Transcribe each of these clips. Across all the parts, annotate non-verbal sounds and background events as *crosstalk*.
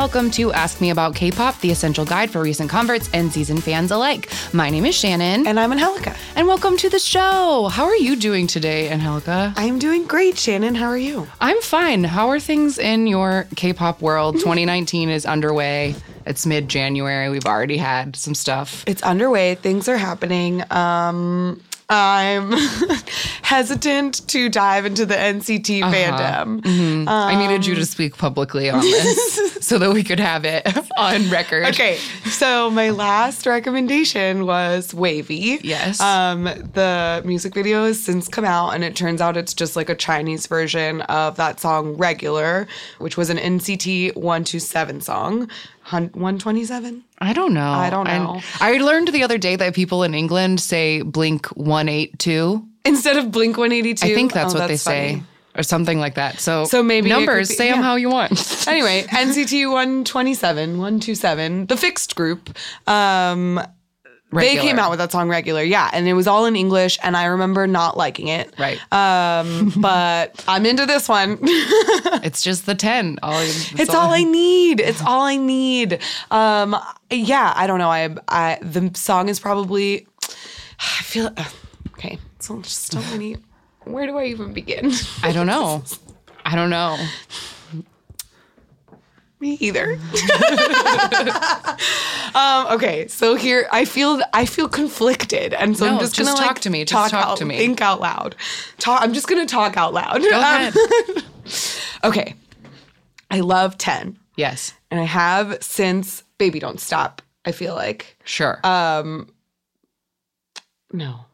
Welcome to Ask Me About K-pop, the essential guide for recent converts and season fans alike. My name is Shannon, And I'm Angelica. and welcome to the show. How are you doing today, Angelica? I'm doing great, Shannon. How are you? I'm fine. How are things in your K-pop world? *laughs* 2019 is underway. It's mid-January. We've already had some stuff. It's underway. Things are happening. Um, I'm *laughs* hesitant to dive into the NCT fandom. I needed you to speak publicly on this *laughs* so that we could have it *laughs* on record. Okay, so my last recommendation was WayV. Yes. Um, the music video has since come out, and it turns out it's just like a Chinese version of that song Regular, which was an NCT 127 song. Hun- 127? I don't know. I don't know. I learned the other day that people in England say Blink 182. Instead of Blink 182? I think that's Oh, what they say. Or something like that. So, So maybe numbers, be- say them how you want. *laughs* Anyway, NCT 127, 127, the fixed group. Um, they came out with that song regular, yeah, and it was all in English, and I remember not liking it. Right. Um, *laughs* but I'm into this one. *laughs* it's just the 10. All, it's all I need. It's all I need. Um, yeah, I don't know. I, I the song is probably. I feel uh, okay. So just so many. Where do I even begin? I don't know. *laughs* I don't know. Me either. *laughs* um, okay, so here I feel I feel conflicted, and so No, I'm just just gonna talk like, to me. Just talk out, to me. Think out loud. Talk. I'm just gonna talk out loud. Go ahead. *laughs* okay, I love Ten, yes. and I have since Baby Don't Stop. I feel like Sure. Uh, no.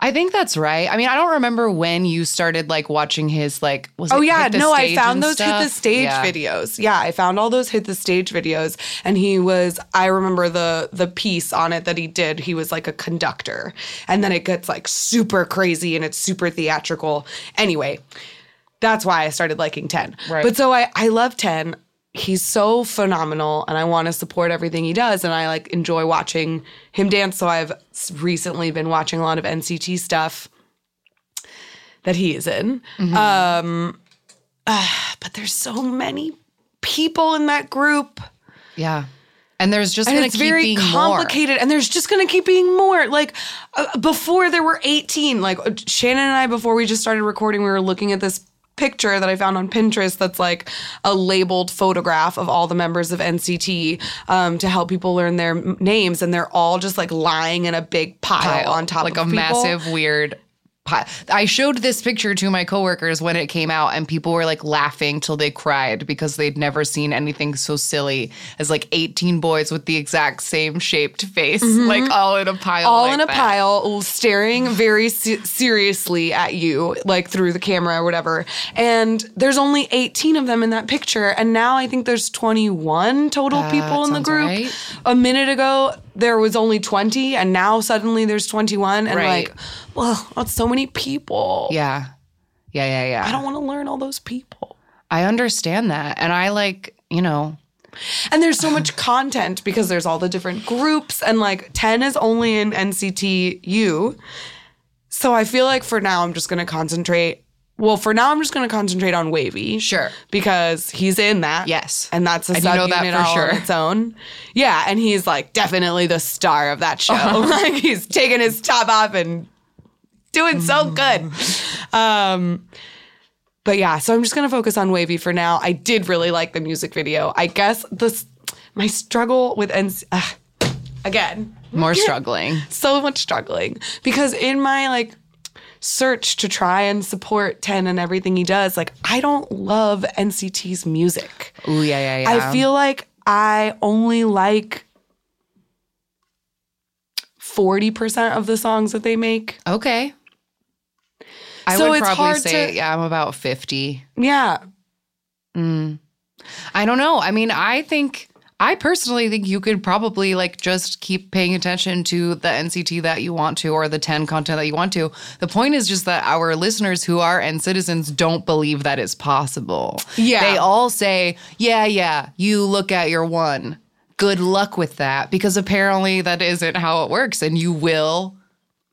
I think that's right. I mean, I don't remember when you started like watching his like was Oh it yeah, Hit the no, I found those hit the stage Yeah. videos. Yeah, I found all those hit the stage videos, and he was. I remember the the piece on it that he did. He was like a conductor, and then it gets like super crazy and it's super theatrical. Anyway, that's why I started liking Ten. Right. But so I I love Ten. He's so phenomenal, and I want to support everything he does, and I like enjoy watching him dance. So I've recently been watching a lot of NCT stuff that he is in. Um, ah, but there's so many people in that group. Yeah. And there's just And going to it's very complicated, and there's just gonna keep being more. Like uh, before, there were 18. Like uh, Shannon and I, before we just started recording, we were looking at this picture that I found on Pinterest. That's like a labeled photograph of all the members of NCT um, to help people learn their names, and they're all just like lying in a big pile, pile, on top like of a people. massive weird. I showed this picture to my coworkers when it came out, and people were like laughing till they cried because they'd never seen anything so silly as like 18 boys with the exact same shaped face, like all in a pile. Mm-hmm. all like in a that. pile, staring very se- seriously at you, like through the camera or whatever. And there's only 18 of them in that picture. And now I think there's 21 total That people in the group. right. A minute ago, there was only 20, and now suddenly there's 21. And Right. like, well, that's so many people. Yeah. Yeah, yeah, yeah. I don't want to learn all those people. I understand that. And I like, you know, And there's so much content because there's all the different groups, and like Ten is only in NCT U. So I feel like for now, I'm just going to concentrate. Well, for now, I'm just going to concentrate on WayV. Sure. Because he's in that. Yes. And that's a And you know that for sure. on its own. Yeah. And he's like definitely the star of that show. *laughs* like he's taking his top off and doing so good. Um, but yeah, so I'm just gonna focus on WayV for now. I did really like the music video. I guess this my struggle with NC uh, again more *laughs* struggling. so much struggling because in my like search to try and support Ten and everything he does like I don't love NCT's music. Ooh, yeah, yeah, yeah. I feel like I only like 40% of the songs that they make. okay. I So would probably say, to- yeah, I'm about 50. Yeah. Mm. I don't know. I mean, I think I personally think you could probably like just keep paying attention to the NCT that you want to or the Ten content that you want to. The point is just that our listeners who are N citizens don't believe that it's possible. Yeah. They all say, "Yeah, yeah, you look at your one. Good luck with that." Because apparently that isn't how it works and you will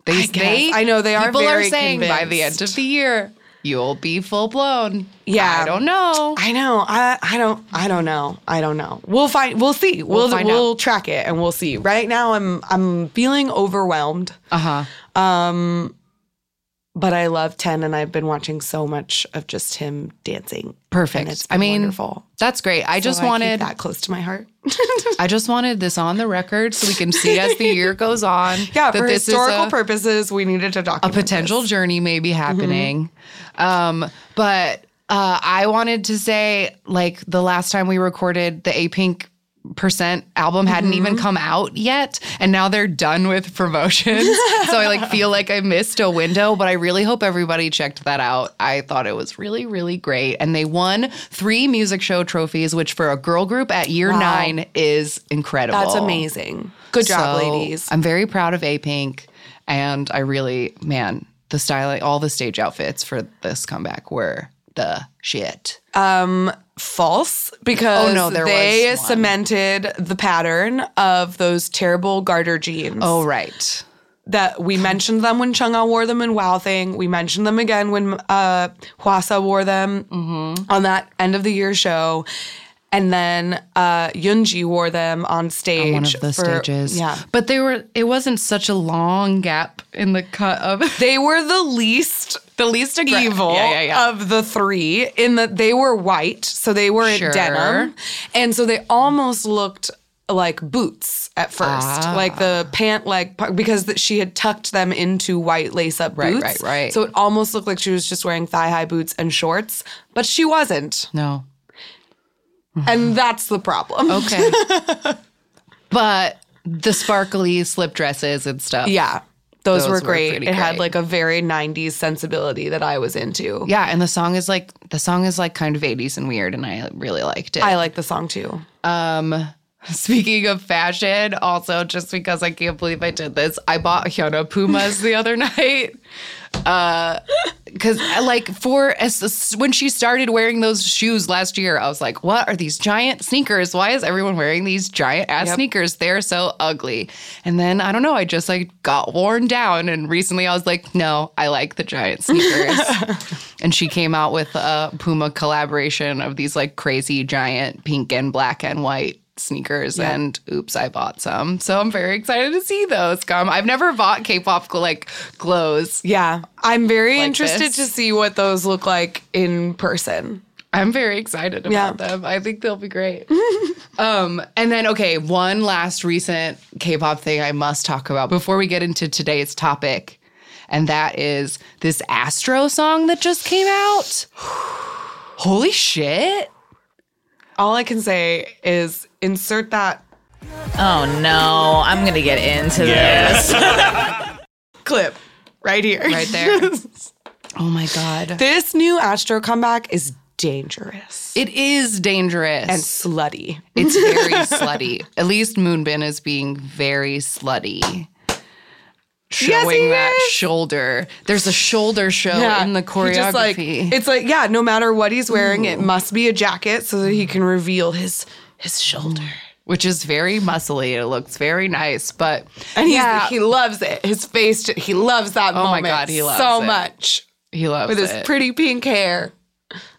they, I guess. I know they are people are saying by the end of the year you'll be full blown. Yeah. I don't know. I know. I I don't I don't know. I don't know. We'll find we'll see. We'll find we'll, track it and we'll see. Right now I'm I'm feeling overwhelmed. Uh huh. But I love Ten and I've been watching so much of just him dancing. And Perfect. it's I mean, wonderful. that's great. I just So I keep wanted that close to my heart. *laughs* I just wanted this on the record so we can see as the year goes on. *laughs* yeah, that for historical is a, purposes, we needed to document a potential this. journey may be happening. Um, but uh, I wanted to say, like the last time we recorded the Apink percent album hadn't even mm-hmm. come out yet and now they're done with promotions *laughs* so i like feel like i missed a window but i really hope everybody checked that out i thought it was really really great and they won three music show trophies which for a girl group at year Wow. nine is incredible That's amazing. Good job, so, ladies. I'm very proud of Apink, and I really, man, the styling, all the stage outfits for this comeback were the shit. Um, false because Oh, no, they cemented the pattern of those terrible garter jeans. Oh right, that we mentioned them when Chungha wore them in Wow Thing. We mentioned them again when uh, Hwasa wore them Mm-hmm. on that end of the year show. And then uh, Yoonji wore them on stage. one of the for- stages. Yeah. but they were. It wasn't such a long gap in the cut of *laughs* They were the least the least aggra- evil Yeah, yeah, yeah. of the three in that they were white, so they were Sure. denim, and so they almost looked like boots at first, Ah. like the pant leg because she had tucked them into white lace up boots. Right, right, right. So it almost looked like she was just wearing thigh high boots and shorts, but she wasn't, no. And that's the problem. Okay, *laughs* but the sparkly slip dresses and stuff. Yeah. Those, Those were were great. It had like a very 90s sensibility that I was into. Yeah, and the song is like the song is like kind of 80s and weird, and I really liked it. I like the song too. Um, *laughs* speaking of fashion, also just because I can't believe I did this, I bought Hyuna Pumas the other *laughs* night. Uh, because like for as when she started wearing those shoes last year, I was like, "What are these giant sneakers? Why is everyone wearing these giant ass Yep. sneakers? They're so ugly." And then I don't know, I just like got worn down. And recently, I was like, "No, I like the giant *laughs* sneakers." and she came out with a Puma collaboration of these like crazy giant pink and black and white sneakers and oops i bought some so i'm very excited to see those come i've never bought k-pop like clothes Yeah. I'm very Like interested this. to see what those look like in person. i'm very excited about Yeah. them i think they'll be great *laughs* um and then okay one last recent k-pop thing i must talk about before we get into today's topic and that is this astro song that just came out *sighs* holy shit All I can say is insert that Oh no, I'm gonna get into this. *laughs* clip right here. right there *laughs* oh my god this new Astro comeback is dangerous It is dangerous. and slutty. it's very *laughs* slutty. At least Moonbin is being very slutty. Showing he that is. shoulder. There's a shoulder show in the he just, like, choreography. it's like, yeah, no matter what he's wearing, it must be a jacket so that he can reveal his his shoulder. which is very muscly. It looks very nice. But And yeah, he loves it. His face, he loves that Oh my God, he loves so it. much he loves with his pretty pink hair.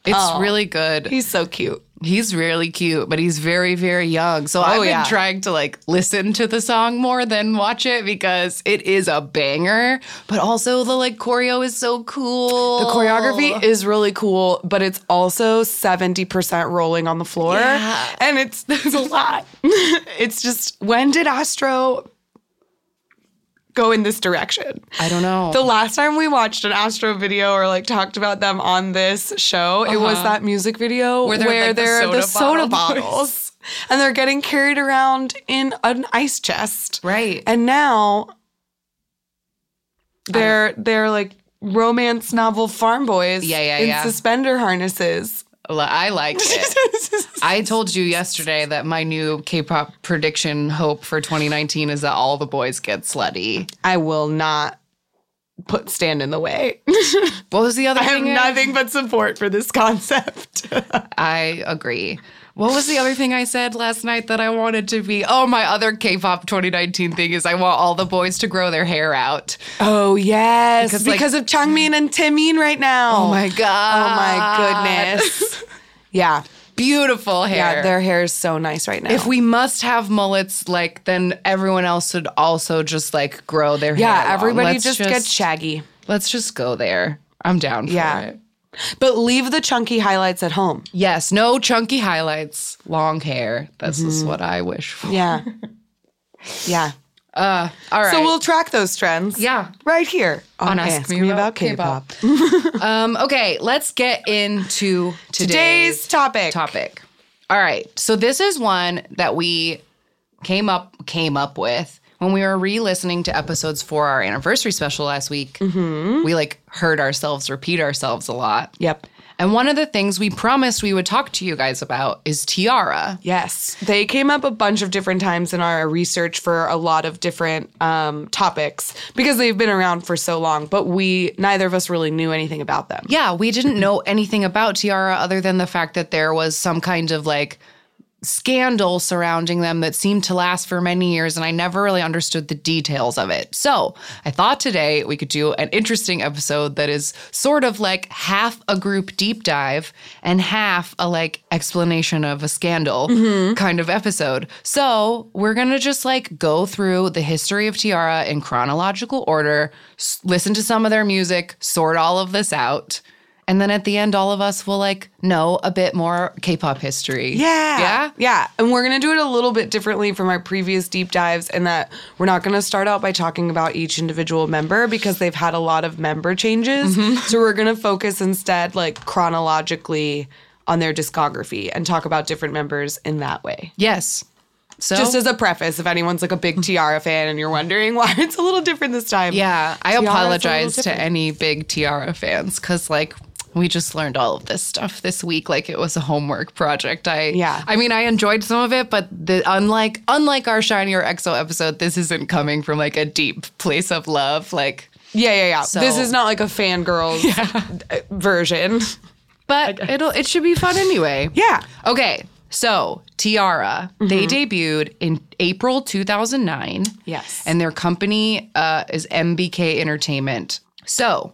it's Oh. really good. He's so cute. He's really cute, but he's very, very young. So oh, I've been Oh, yeah. trying to like listen to the song more than watch it because it is a banger. But also the like choreo is so cool. The choreography is really cool, but it's also 70% rolling on the floor. Yeah. And it's *laughs* there's a lot. *laughs* it's just when did Astro go in this direction? I don't know. The last time we watched an Astro video or like talked about them on this show, it was that music video Uh-huh. Where where they're, they're, like, the the soda soda, bottle boys. bottles. And they're getting carried around in an ice chest. right. And now they're they're like romance novel farm boys Yeah, yeah, in yeah. suspender harnesses. I liked it. *laughs* I told you yesterday that my new K-pop prediction hope for 2019 is that all the boys get slutty. I will not put stand in the way. *laughs* What was the other I have thing? nothing but support for this concept. *laughs* I agree. What was the other thing I said last night that I wanted to be? Oh, my other K-pop 2019 thing is I want all the boys to grow their hair out. oh yes, Because, because, like- of Changmin and Taemin right now. Oh my god. Oh my goodness. Yeah. Beautiful hair. Yeah, their hair is so nice right now. if we must have mullets, like then everyone else should also just like grow their hair. Yeah, everybody Let's just, gets shaggy. Let's just go there. I'm down for Yeah. it. But leave the chunky highlights at home. Yes, no chunky highlights, long hair. This is Mm-hmm. what I wish for. Yeah. *laughs* yeah. Uh, all right. So we'll track those trends. Yeah. Right here On Ask Me About K-pop. *laughs* um, okay, let's get into today's, Today's topic. topic. All right. So this is one that we came up came up with when we were re-listening to episodes for our anniversary special last week. Mm-hmm. We like heard ourselves repeat ourselves a lot. Yep. And one of the things we promised we would talk to you guys about is T-ara. Yes. They came up a bunch of different times in our research for a lot of different um, topics because they've been around for so long, but we, neither of us really knew anything about them. Yeah, we didn't know anything about T-ara other than the fact that there was some kind of like scandal surrounding them that seemed to last for many years, and I never really understood the details of it. So I thought today we could do an interesting episode that is sort of like half a group deep dive and half a like explanation of a scandal mm-hmm. kind of episode. So we're gonna just like go through the history of T-ara in chronological order, s- listen to some of their music, sort all of this out. And then at the end, all of us will like know a bit more K-pop history. Yeah. Yeah. Yeah. And we're going to do it a little bit differently from our previous deep dives in that we're not going to start out by talking about each individual member because they've had a lot of member changes. Mm-hmm. So we're going to focus instead, like chronologically, on their discography and talk about different members in that way. Yes. So Just as a preface, if anyone's like a big mm-hmm. T-ara fan and you're wondering why it's a little different this time. yeah, I T-ara's apologize to any big T-ara fans because like we just learned all of this stuff this week like it was a homework project. I Yeah. I mean I enjoyed some of it, but the unlike unlike our SHINee or EXO episode, this isn't coming from like a deep place of love. Like Yeah, yeah, yeah. So- this is not like a fangirls *laughs* uh, version. but it'll it should be fun anyway. Yeah. Okay, so T-ara, they debuted in April 2009. Yes. And their company uh, is MBK Entertainment. So,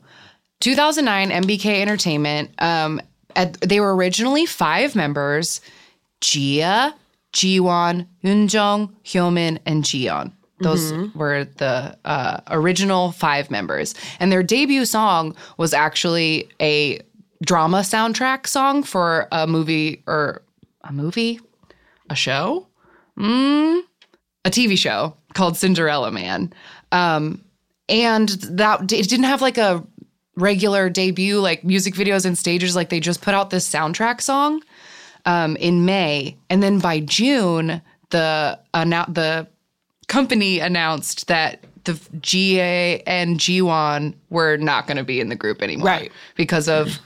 2009, MBK Entertainment, um, at, they were originally five members Jiae, Jiwon, Yoonjung, Hyomin, and Jiyeon. Those were the uh, original five members. And their debut song was actually a drama soundtrack song for a movie or a movie? A show? Mm, a TV show called Cinderella Man. Um, and that it didn't have like a regular debut, like music videos and stages. Like they just put out this soundtrack song um, in May, and then by June, the annou- the company announced that the Jiae and Jiwon were not going to be in the group anymore, Right. Because of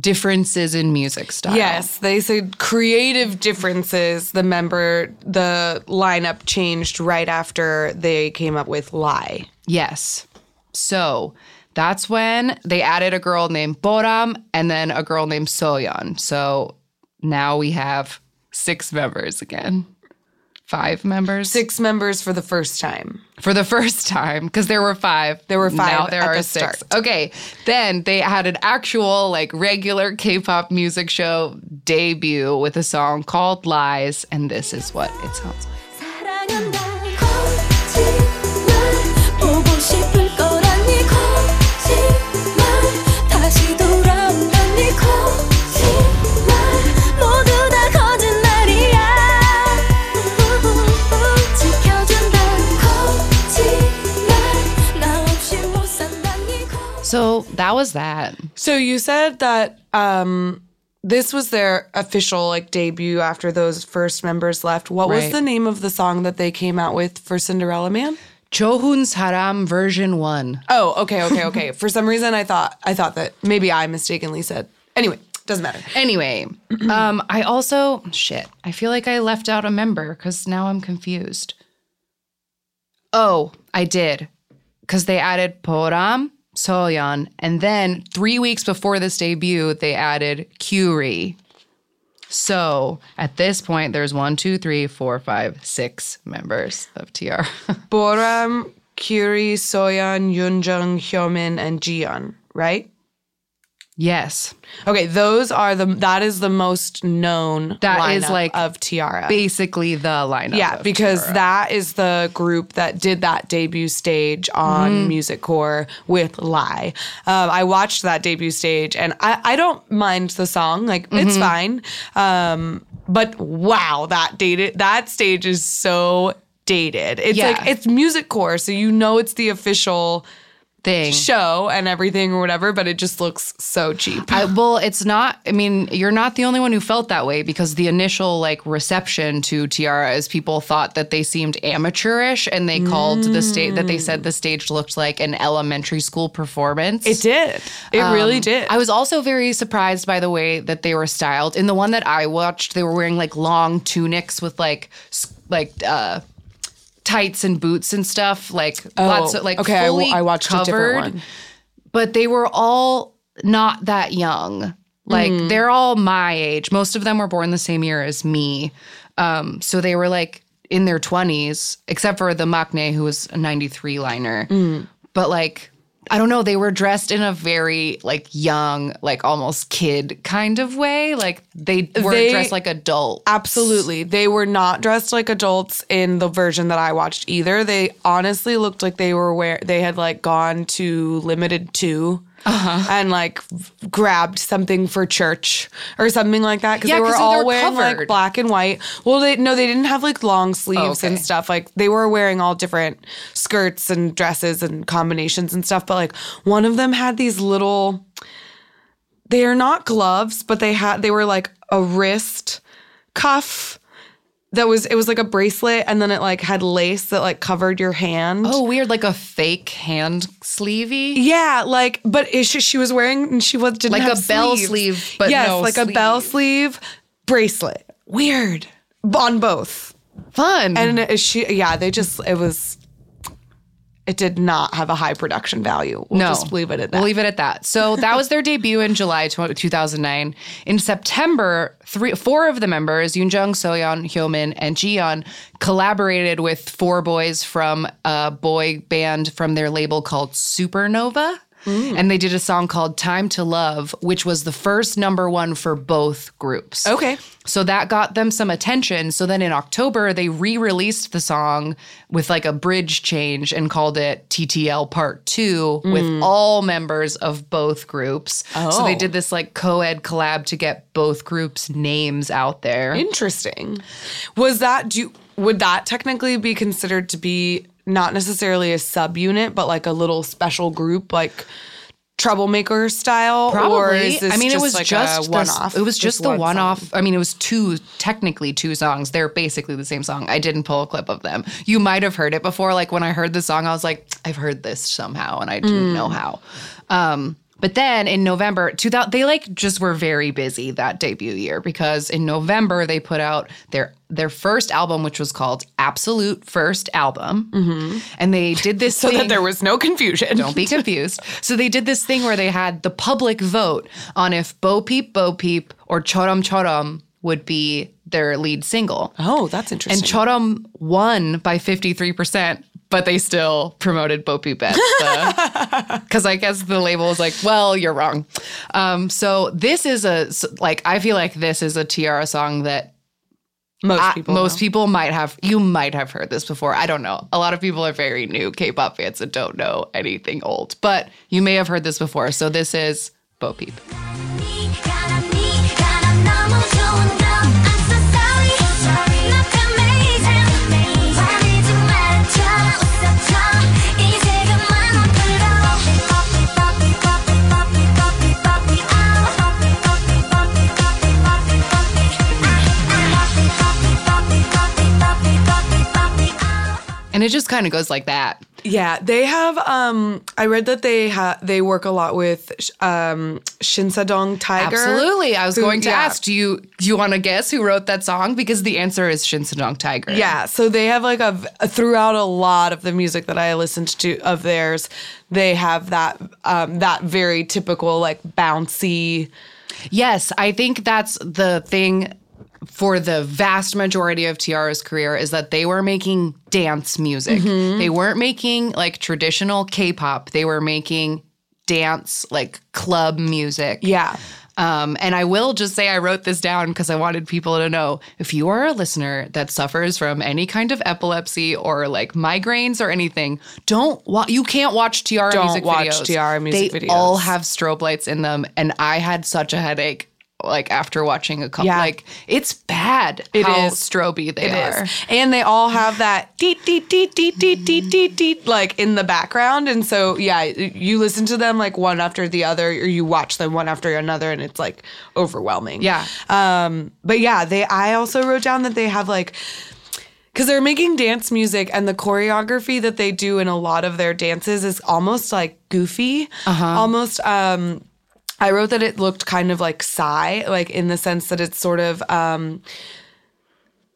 differences in music style. Yes, they said creative differences. The member, the lineup changed right after they came up with Lie. Yes. So that's when they added a girl named Boram and then a girl named Soyeon. So now we have six members again. Five members Six members for the first time. for the first time because there were five. There were five Now there at are the six. start. Okay. Then they had an actual like regular K-pop music show debut with a song called Lies, and this is what it sounds like. So that was that. So you said that um, this was their official like debut after those first members left. What was the name of the song that they came out with for Cinderella Man? Chohun Haram version one. Oh, okay, okay, okay. *laughs* for some reason, I thought I thought that maybe I mistakenly said. Anyway, doesn't matter. Anyway, *clears throat* um, I also shit. I feel like I left out a member because now I'm confused. Oh, I did, because they added Boram, Soyeon, and then three weeks before this debut, they added Qri. So at this point, there's one, two, three, four, five, six members of T-ara. *laughs* Boram, Qri, Soyeon, Yoonjung, Hyomin, and Jiyeon, right? Yes, Okay, those are the that is the most known That is, like, of T-ara. basically the lineup. yeah, because T-ara. that is the group that did that debut stage on Mm-hmm. Music Core with Lie. Um, I watched that debut stage and I, I don't mind the song. Like, it's Mm-hmm. fine. Um, but wow, that dated that stage is so dated. It's Yeah. like it's Music Core, so you know it's the official thing. show and everything or whatever, but it just looks so cheap. I, well, it's not. I mean, you're not the only one who felt that way because the initial like reception to T-ara is people thought that they seemed amateurish, and they called the stage that they said the stage looked like an elementary school performance. It did. It really did. Um, I was also very surprised by the way that they were styled. In the one that I watched, they were wearing like long tunics with like like uh tights and boots and stuff, like lots of like Oh, okay, fully I watched a covered. But they were all not that young. Like Mm-hmm. they're all my age. Most of them were born the same year as me. Um, so they were like in their 20s, except for the Maknae who was a 93 liner. Mm. But like I don't know, they were dressed in a very like young, like almost kid kind of way. Like they were They- dressed like adults. Absolutely. They were not dressed like adults in the version that I watched either. They honestly looked like they were where they had like gone to limited 2 Uh-huh. and like grabbed something for church or something like that because Yeah, they were they all were wearing like black and white. Well, they no, they didn't have like long sleeves and Okay. stuff. Like they were wearing all different skirts and dresses and combinations and stuff. But like one of them had these little they are not gloves, but they had they were like a wrist cuff that was it was like a bracelet and then it like had lace that like covered your hand. Oh, weird, like a fake hand sleevey. Yeah, like but it, she, she was wearing and she was didn't Like have a bell sleeve, but yes, no like a bell sleeve. sleeve bracelet. Weird on both. Fun. And she yeah, they just it was it did not have a high production value. We'll no, just leave it at that. We'll leave it at that. So that was their *laughs* debut in July 2009. In September, three, four of the members, Yoonjung, Soyeon, Hyomin, and Jiyeon, collaborated with four boys from a boy band from their label called Supernova. Mm. And they did a song called Time to Love, which was the first number one for both groups. Okay. So that got them some attention. So then in October, they re released the song with like a bridge change and called it TTL Part 2 with all members of both groups. So they Oh. did this like co ed collab to get both groups' names out there. Interesting. Was that do you, would that technically be considered to be not necessarily a subunit, but like a little special group, like troublemaker style? Or is this I mean, just it was like just one off? It was just the one off. I mean, it was two, technically two songs. They're basically the same song. I didn't pull a clip of them. You might have heard it before. Like when I heard the song, I was like, I've heard this somehow, and I didn't know how. Um, but then in November 2000, they like just were very busy that debut year because in November they put out their their first album, which was called Absolute First Album, mm-hmm. and they did this *laughs* So thing- that there was no confusion. don't be confused. *laughs* So they did this thing where they had the public vote on if Bo Peep Bo Peep or Choram Choram would be their lead single. Oh, that's interesting. And interesting. Choram won by 53%, but they still promoted Bo Peep because *laughs* I guess the label was like, well, you're wrong. Um, so this is a like I feel like this is a T-ara song that most I- people. most know. people might have you might have heard this before. I don't know. A lot of people are very new K-pop fans and don't know anything old, but you may have heard this before. So this is Bo Peep. I'm a showing. And it just kind of goes like that. Yeah, they have. Um, I read that they have they work a lot with um, Shinsadong Tiger. Absolutely. I was who- going to yeah. ask, do you do you want to guess who wrote that song? Because the answer is Shinsadong Tiger. Yeah, so they have like a throughout a lot of the music that I listened to of theirs, they have that um, that very typical like bouncy. Yes, I think that's the thing for the vast majority of T-ara's career is that they were making dance music. Mm-hmm. They weren't making like traditional K-pop. They were making dance like club music. Yeah, Um, and I will just say I wrote this down because I wanted people to know if you are a listener that suffers from any kind of epilepsy or like migraines or anything, don't wa- you can't watch T-ara Don't music watch videos. T-ara music they videos. all have strobe lights in them, and I had such a headache like after watching a couple. Yeah. Like it's bad. It how is. stroby they it are. is, and they all have that deet deet deet deet deet deet deet deet like in the background, and so yeah, you listen to them like one after the other, or you watch them one after another, and it's like overwhelming. Yeah. Um, but yeah, they. I also wrote down that they have like because they're making dance music and the choreography that they do in a lot of their dances is almost like goofy, almost. Um, I wrote that it looked kind of like Psy, like in the sense that it's sort of um,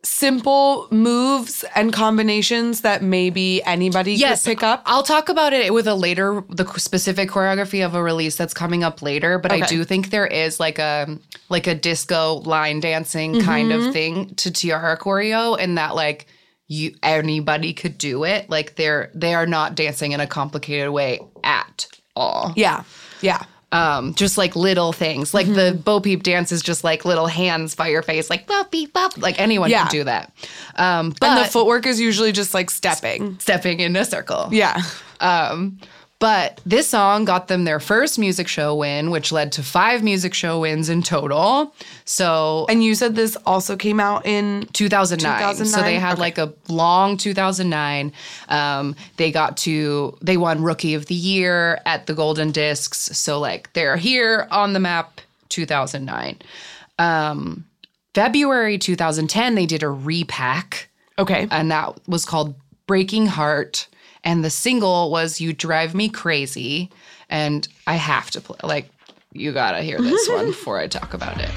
simple moves and combinations that maybe anybody Yes, could pick up. I'll talk about it with a later the specific choreography of a release that's coming up later, but I do think there is like a like a disco line dancing kind Mm-hmm. of thing to T-ara choreo and that like you anybody could do it. Like they're they are not dancing in a complicated way at all. Yeah, yeah. Um, just like little things. Like the Bo Peep dance is just like little hands by your face, like bop beep bop. Like anyone Yeah. can do that. Um, but And the footwork is usually just like stepping. stepping in a circle. Yeah. Um, but this song got them their first music show win, which led to five music show wins in total. So And you said this also came out in 2009. So they had Okay. like a long 2009. Um, they got to, they won Rookie of the Year at the Golden Discs. So like they're here on the map 2009. Um, February 2010, they did a repack Okay. and that was called Breaking Heart. And the single was You Drive Me Crazy. And I have to play, like, you gotta hear this one *laughs* before I talk about it.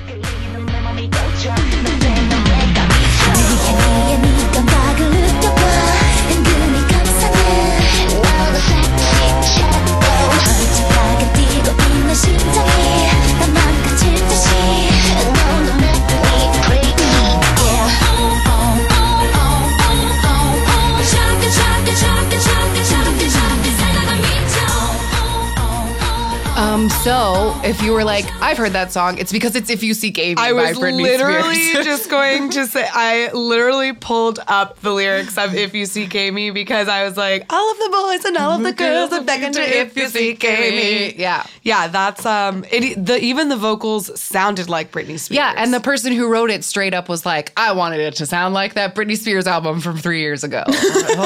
Um, so if you were like, I've heard that song, it's because it's If You Seek Amy I by was Britney literally Spears. *laughs* just going to say I literally pulled up the lyrics of If You Seek Amy because I was like, all of the boys and all of the girls are begging to If You Seek Amy. Yeah. Yeah, that's um it the even the vocals sounded like Britney Spears. Yeah, and the person who wrote it straight up was like, I wanted it to sound like that Britney Spears album from three years ago.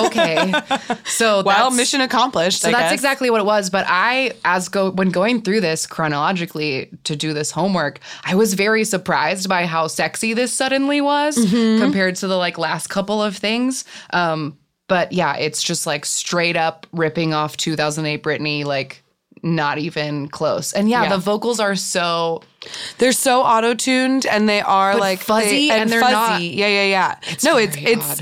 okay. *laughs* So well, mission accomplished. So I that's guess. exactly what it was. But I, as go when going through this chronologically to do this homework, I was very surprised by how sexy this suddenly was Mm-hmm. compared to the like last couple of things. Um, but yeah, it's just like straight up ripping off 2008 Britney, like not even close. And yeah, Yeah. the vocals are so They're so auto tuned and they are like fuzzy, they- and they're fuzzy. not- Yeah, yeah, yeah. no, it's very it's odd. it's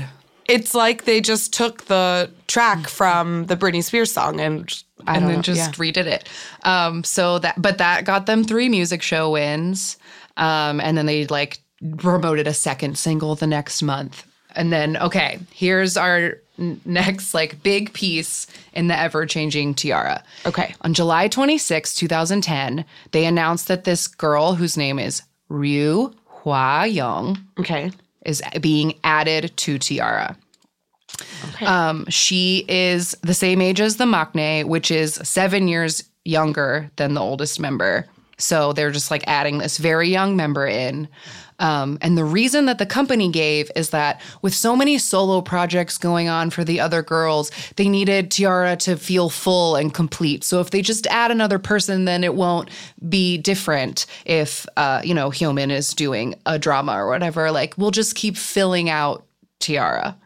like they just took the track from the Britney Spears song and and then know, just yeah. redid it. Um, so that, but that got them three music show wins, um, and then they like promoted a second single the next month. And then, okay, here's our next like big piece in the ever changing tiara. Okay. On July 26, 2010, they announced that this girl whose name is Ryu Hwa Young okay. Is being added to T-ara. Um, she is the same age as the Maknae, which is seven years younger than the oldest member. So they're just like adding this very young member in. Um, and the reason that the company gave is that with so many solo projects going on for the other girls, they needed T-ara to feel full and complete. So if they just add another person, then it won't be different if, uh, you know, Hyomin is doing a drama or whatever. Like we'll just keep filling out T-ara.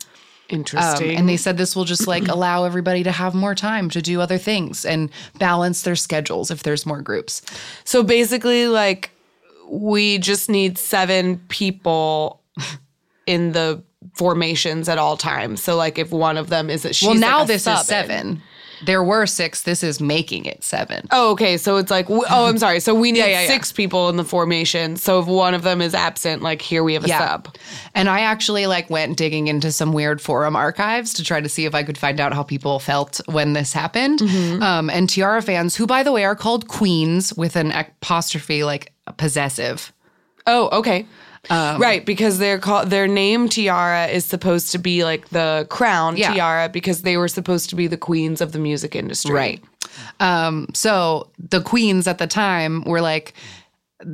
Um, Interesting. and they said this will just like *clears throat* allow everybody to have more time to do other things and balance their schedules if there's more groups. so basically, like, we just need seven people in the formations at all times. So, like, if one of them is that she's well, now like a this sub is seven. There were six. This is making it seven. Oh, okay. So it's like, oh, I'm sorry. So we *laughs* need yeah, yeah. six people in the formation. So if one of them is absent, like here we have a sub. And I actually like went digging into some weird forum archives to try to see if I could find out how people felt when this happened. Mm-hmm. Um, and T-ara fans, who by the way are called queens with an apostrophe like possessive. Oh, okay. Um, right, because they're called their name tiara is supposed to be like the crown Yeah. tiara because they were supposed to be the queens of the music industry. Right. Um, so the queens at the time were like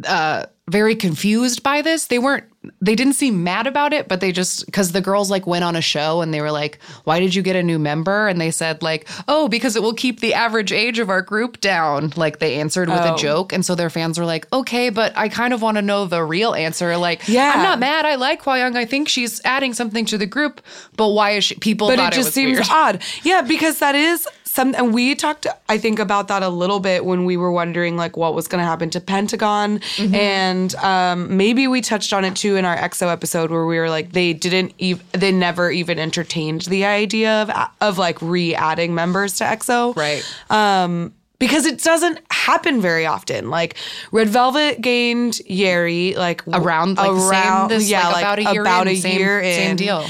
uh, very confused by this. They weren't. They didn't seem mad about it, but they just because the girls like went on a show and they were like, "Why did you get a new member?" And they said like, "Oh, because it will keep the average age of our group down." Like they answered with Oh. a joke, and so their fans were like, "Okay, but I kind of want to know the real answer." Like, Yeah. I'm not mad. I like Hwa Young. I think she's adding something to the group, but why is she? People But thought it just was seems weird. odd. Yeah, because that is some and we talked I think about that a little bit when we were wondering like what was going to happen to Pentagon Mm-hmm. and um maybe we touched on it too in our EXO episode where we were like they didn't ev- they never even entertained the idea of of like re-adding members to EXO. Right. Um because it doesn't happen very often. Like Red Velvet gained Yeri like Around, like, the same- this, like, about a year about in, a same- year same in. deal.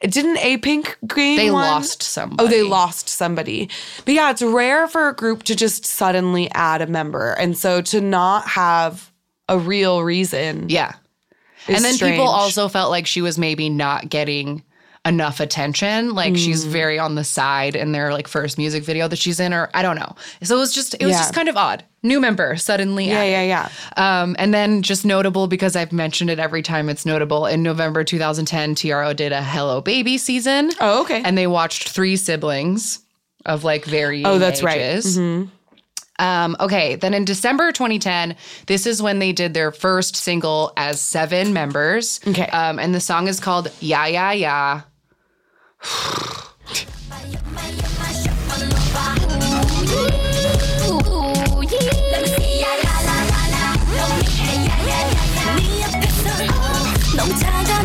Didn't Apink gain They one? lost somebody. Oh, they lost somebody. But yeah, it's rare for a group to just suddenly add a member. And so to not have a real reason. Yeah. and then strange. people also felt like she was maybe not getting enough attention. Like she's Mm. very on the side in their like first music video that she's in, or I don't know. So it was just it was Yeah. just kind of odd. New member suddenly. Yeah, added. yeah, yeah. Um, and then just notable because I've mentioned it every time it's notable. In November 2010, T-ara did a Hello Baby season. Oh, okay. And they watched three siblings of like very Oh, that's right. Mm-hmm. Um, okay, then in December 2010, this is when they did their first single as seven members. Okay. Um, and the song is called Yeah Yeah Yeah. 농작아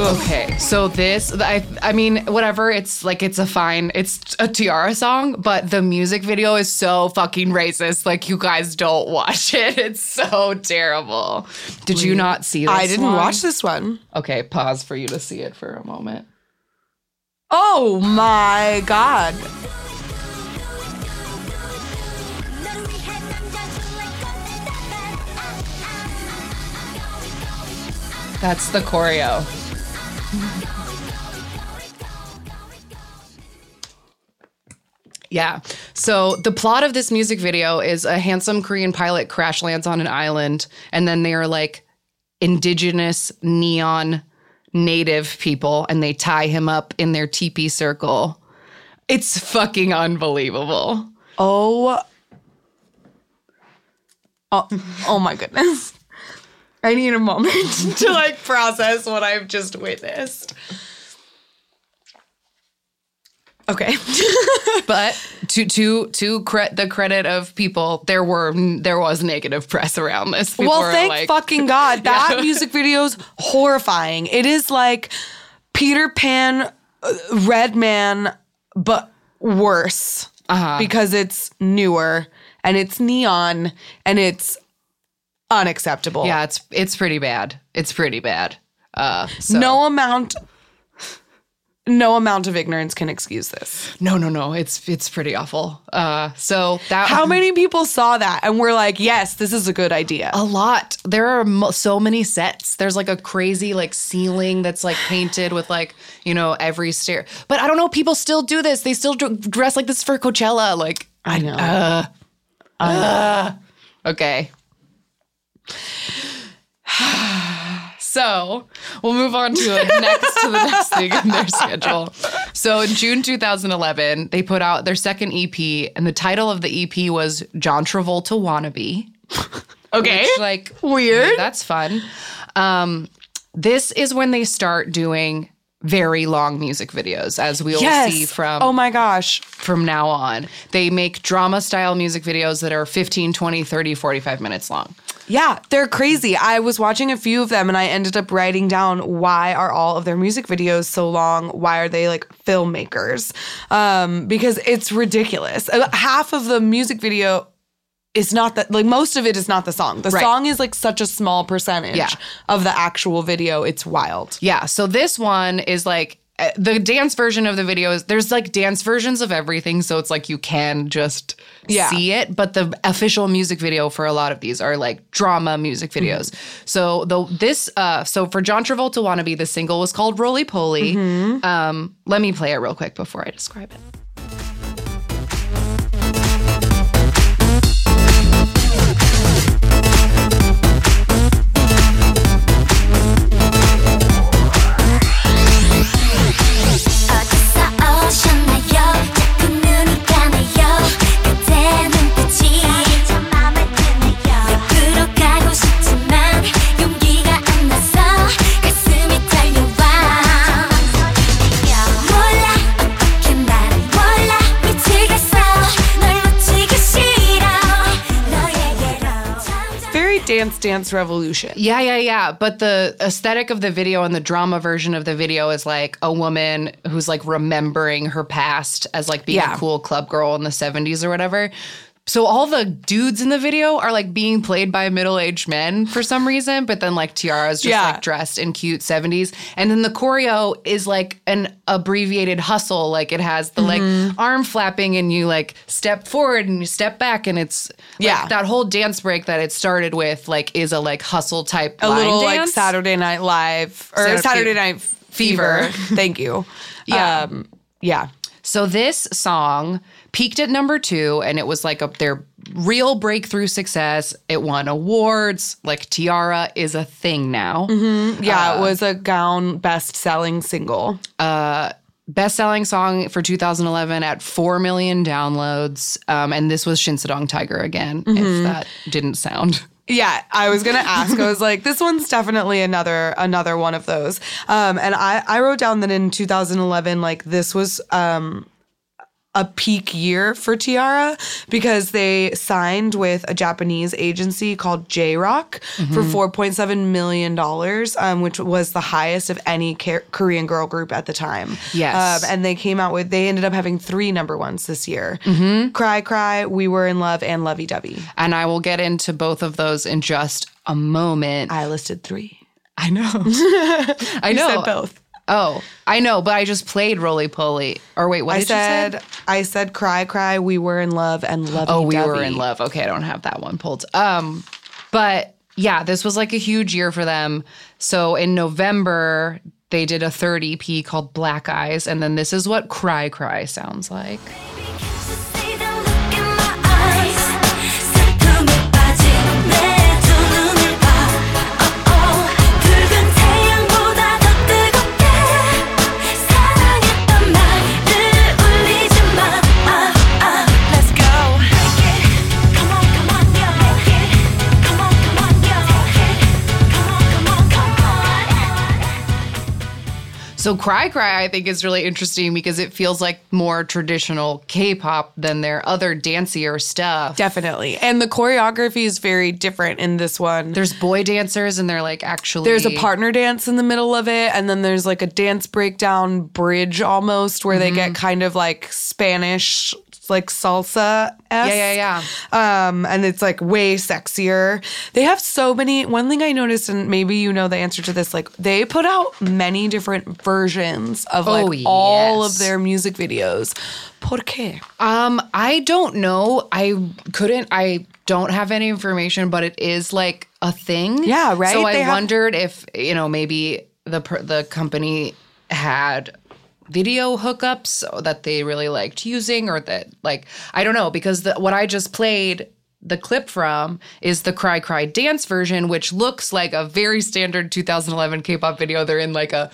Okay, so this, I, I mean, whatever. It's like it's a fine, it's a T-ara song, but the music video is so fucking racist. Like you guys don't *laughs* watch it. It's so terrible. Did you not see? this I didn't one? watch this one. Okay, pause for you to see it for a moment. Oh my god. That's the choreo. Yeah. So the plot of this music video is a handsome Korean pilot crash lands on an island, and then they are like indigenous neon native people, and they tie him up in their teepee circle. It's fucking unbelievable. Oh. Oh, oh my goodness. *laughs* I need a moment *laughs* to like process what I've just witnessed. Okay. *laughs* But to to to cre- the credit of people, there were there was negative press around this. People well, thank like, fucking God. *laughs* That music video's horrifying. It is like Peter Pan, uh, Red Man, but worse Uh-huh. because it's newer and it's neon and it's unacceptable. Yeah, it's it's pretty bad. It's pretty bad. Uh, so No amount. No amount of ignorance can excuse this. no, no, no. It's it's pretty awful. Uh, so that How many people saw that and were like, "Yes, this is a good idea." a lot. There are mo- so many sets. There's like a crazy like ceiling that's like painted with like you know every stair. But I don't know. People still do this. They still dr- dress like this for Coachella. Like I know. uh Okay. So we'll move on to the next to the next thing in their schedule. So in June 2011, they put out their second EP, and the title of the EP was John Travolta Wannabe. Okay. Which, like Weird. That's fun. Um, this is when they start doing very long music videos, as we'll see from oh my gosh. from now on. They make drama style music videos that are 15, 20, 30, 45 minutes long. Yeah, they're crazy. I was watching a few of them and I ended up writing down why are all of their music videos so long? Why are they like filmmakers? Um, because it's ridiculous. Uh, Half of the music video is not that like most of it is not the song. The Right. song is like such a small percentage Yeah. of the actual video. It's wild. Yeah. So this one is like the dance version of the video is there's like dance versions of everything. So it's like you can just Yeah. see it. But the official music video for a lot of these are like drama music Mm-hmm. videos. So the this uh so for John Travolta Wannabe, the single was called Roly Poly. Mm-hmm. Um, let me play it real quick before I describe it. Dance revolution. Yeah, yeah, yeah. But the aesthetic of the video and the drama version of the video is like a woman who's like remembering her past as like being Yeah. a cool club girl in the 70s or whatever. So all the dudes in the video are like being played by middle-aged men for some reason, but then like T-ara's just Yeah. like dressed in cute 70s. And then the choreo is like an abbreviated hustle. Like it has the Mm-hmm. like arm flapping and you like step forward and you step back and it's like, Yeah. that whole dance break that it started with like is a like hustle type A little like. Saturday Night Live or Saturday- Saturday Night Fever. Fever. *laughs* Thank you. Yeah. Um, yeah. So this song peaked at number two, and it was like a their real breakthrough success. It won awards. Like T-ara is a thing now. Yeah, Uh, it was a Gaon best selling single. Uh, Best selling song for 2011 at four million downloads. Um, and this was Shinsadong Tiger again. If that didn't sound. Yeah, I was gonna ask. I was like, this one's definitely another another one of those. Um, and I I wrote down that in 2011, like this was um a peak year for T-ara because they signed with a Japanese agency called J Rock for 4.7 million dollars, um, which was the highest of any Korean girl group at the time. Yes. um, and they came out with they ended up having three number ones this year: Cry Cry, We Were in Love, and Lovey Dovey. And I will get into both of those in just a moment. I listed three. I know. *laughs* I know. said both. Oh, I know, but I just played Roly Poly. Or wait, what I did said, you say? I said, cry, cry. We were in love and love. Oh, we were in love. Okay, I don't have that one pulled. Um, but yeah, this was like a huge year for them. So in November, they did a third EP called Black Eyes, and then this is what Cry Cry sounds like. So Cry Cry, I think, is really interesting because it feels like more traditional K-pop than their other dancier stuff. Definitely. And the choreography is very different in this one. There's boy dancers, and they're like actually There's a partner dance in the middle of it, and then there's like a dance breakdown bridge almost where they mm-hmm. get kind of like Spanish, like salsa. Yeah, yeah, yeah. Um, and it's like way sexier. They have so many. One thing I noticed, and maybe you know the answer to this, like they put out many different versions of like Oh, all of their music videos. ¿Por qué? Um, I don't know. I couldn't. I don't have any information, but it is like a thing. Yeah, right? So I have- wondered if you know maybe the the company had video hookups that they really liked using, or that like I don't know because the, what I just played. The clip from is the Cry Cry dance version, which looks like a very standard 2011 K-pop video. They're in like a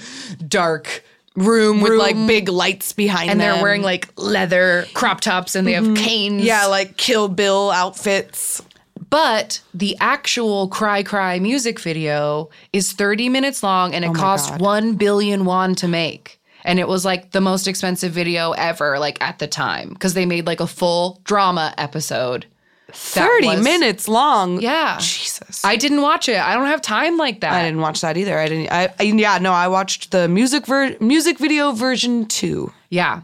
dark Room with like big lights behind and them. they're wearing like leather crop tops and they have mm-hmm. canes. yeah, like Kill Bill outfits. But the actual Cry Cry music video is 30 minutes long and it oh cost God. 1 billion won to make. And it was like the most expensive video ever, like at the time, because they made like a full drama episode. 30 was- minutes long. Yeah. Jesus. I didn't watch it. I don't have time like that. I didn't watch that either. I didn't. I, I yeah. No, I watched the music ver- music video version two. Yeah.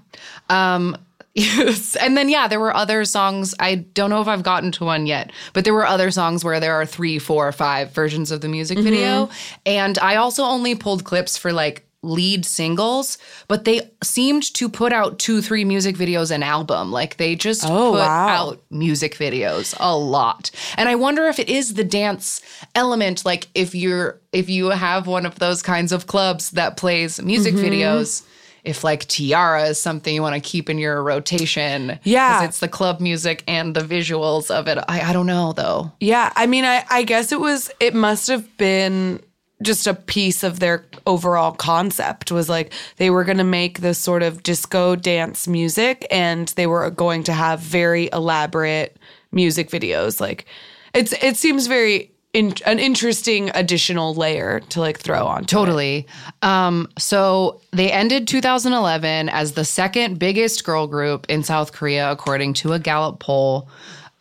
Um *laughs* yes. and then yeah, there were other songs. I don't know if I've gotten to one yet, but there were other songs where there are three, four, five versions of the music video. And I also only pulled clips for like lead singles, but they seemed to put out two, three music videos an album. Like they just Oh, put wow. out music videos a lot. And I wonder if it is the dance element like if you're if you have one of those kinds of clubs that plays music Mm-hmm. videos if like T-ara is something you want to keep in your rotation. yeah, it's the club music and the visuals of it. I, I don't know though. Yeah, I mean, I I guess it was. It must have been just a piece of their overall concept was like they were going to make this sort of disco dance music and they were going to have very elaborate music videos like it's it seems very in, an interesting additional layer to like throw on Totally. Um, so they ended 2011 as the second biggest girl group in South Korea, according to a Gallup poll.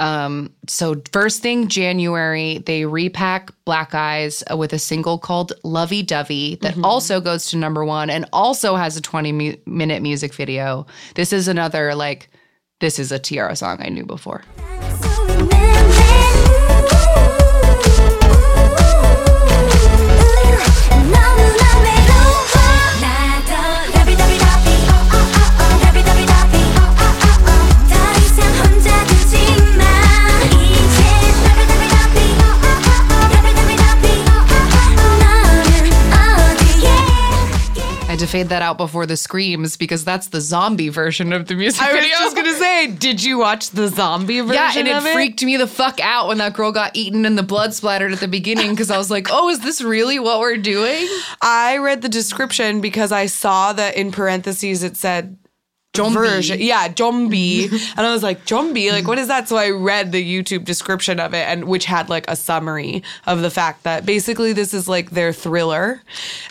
Um, so first thing January, they repack Black Eyes uh, with a single called "Lovey Dovey" that also goes to number one and also has a 20 mu- minute music video. This is another like, this is a T-ara song I knew before. Fade that out before the screams because that's the zombie version of the music I was video. just gonna say, did you watch the zombie version Yeah, and it it? freaked me the fuck out when that girl got eaten and the blood splattered at the beginning because I was like, oh, is this really what we're doing? I read the description because I saw that in parentheses it said Zombie. version. Yeah, zombie. *laughs* and I was like, zombie? Like, what is that? So I read the YouTube description of it, and which had like a summary of the fact that basically this is like their thriller.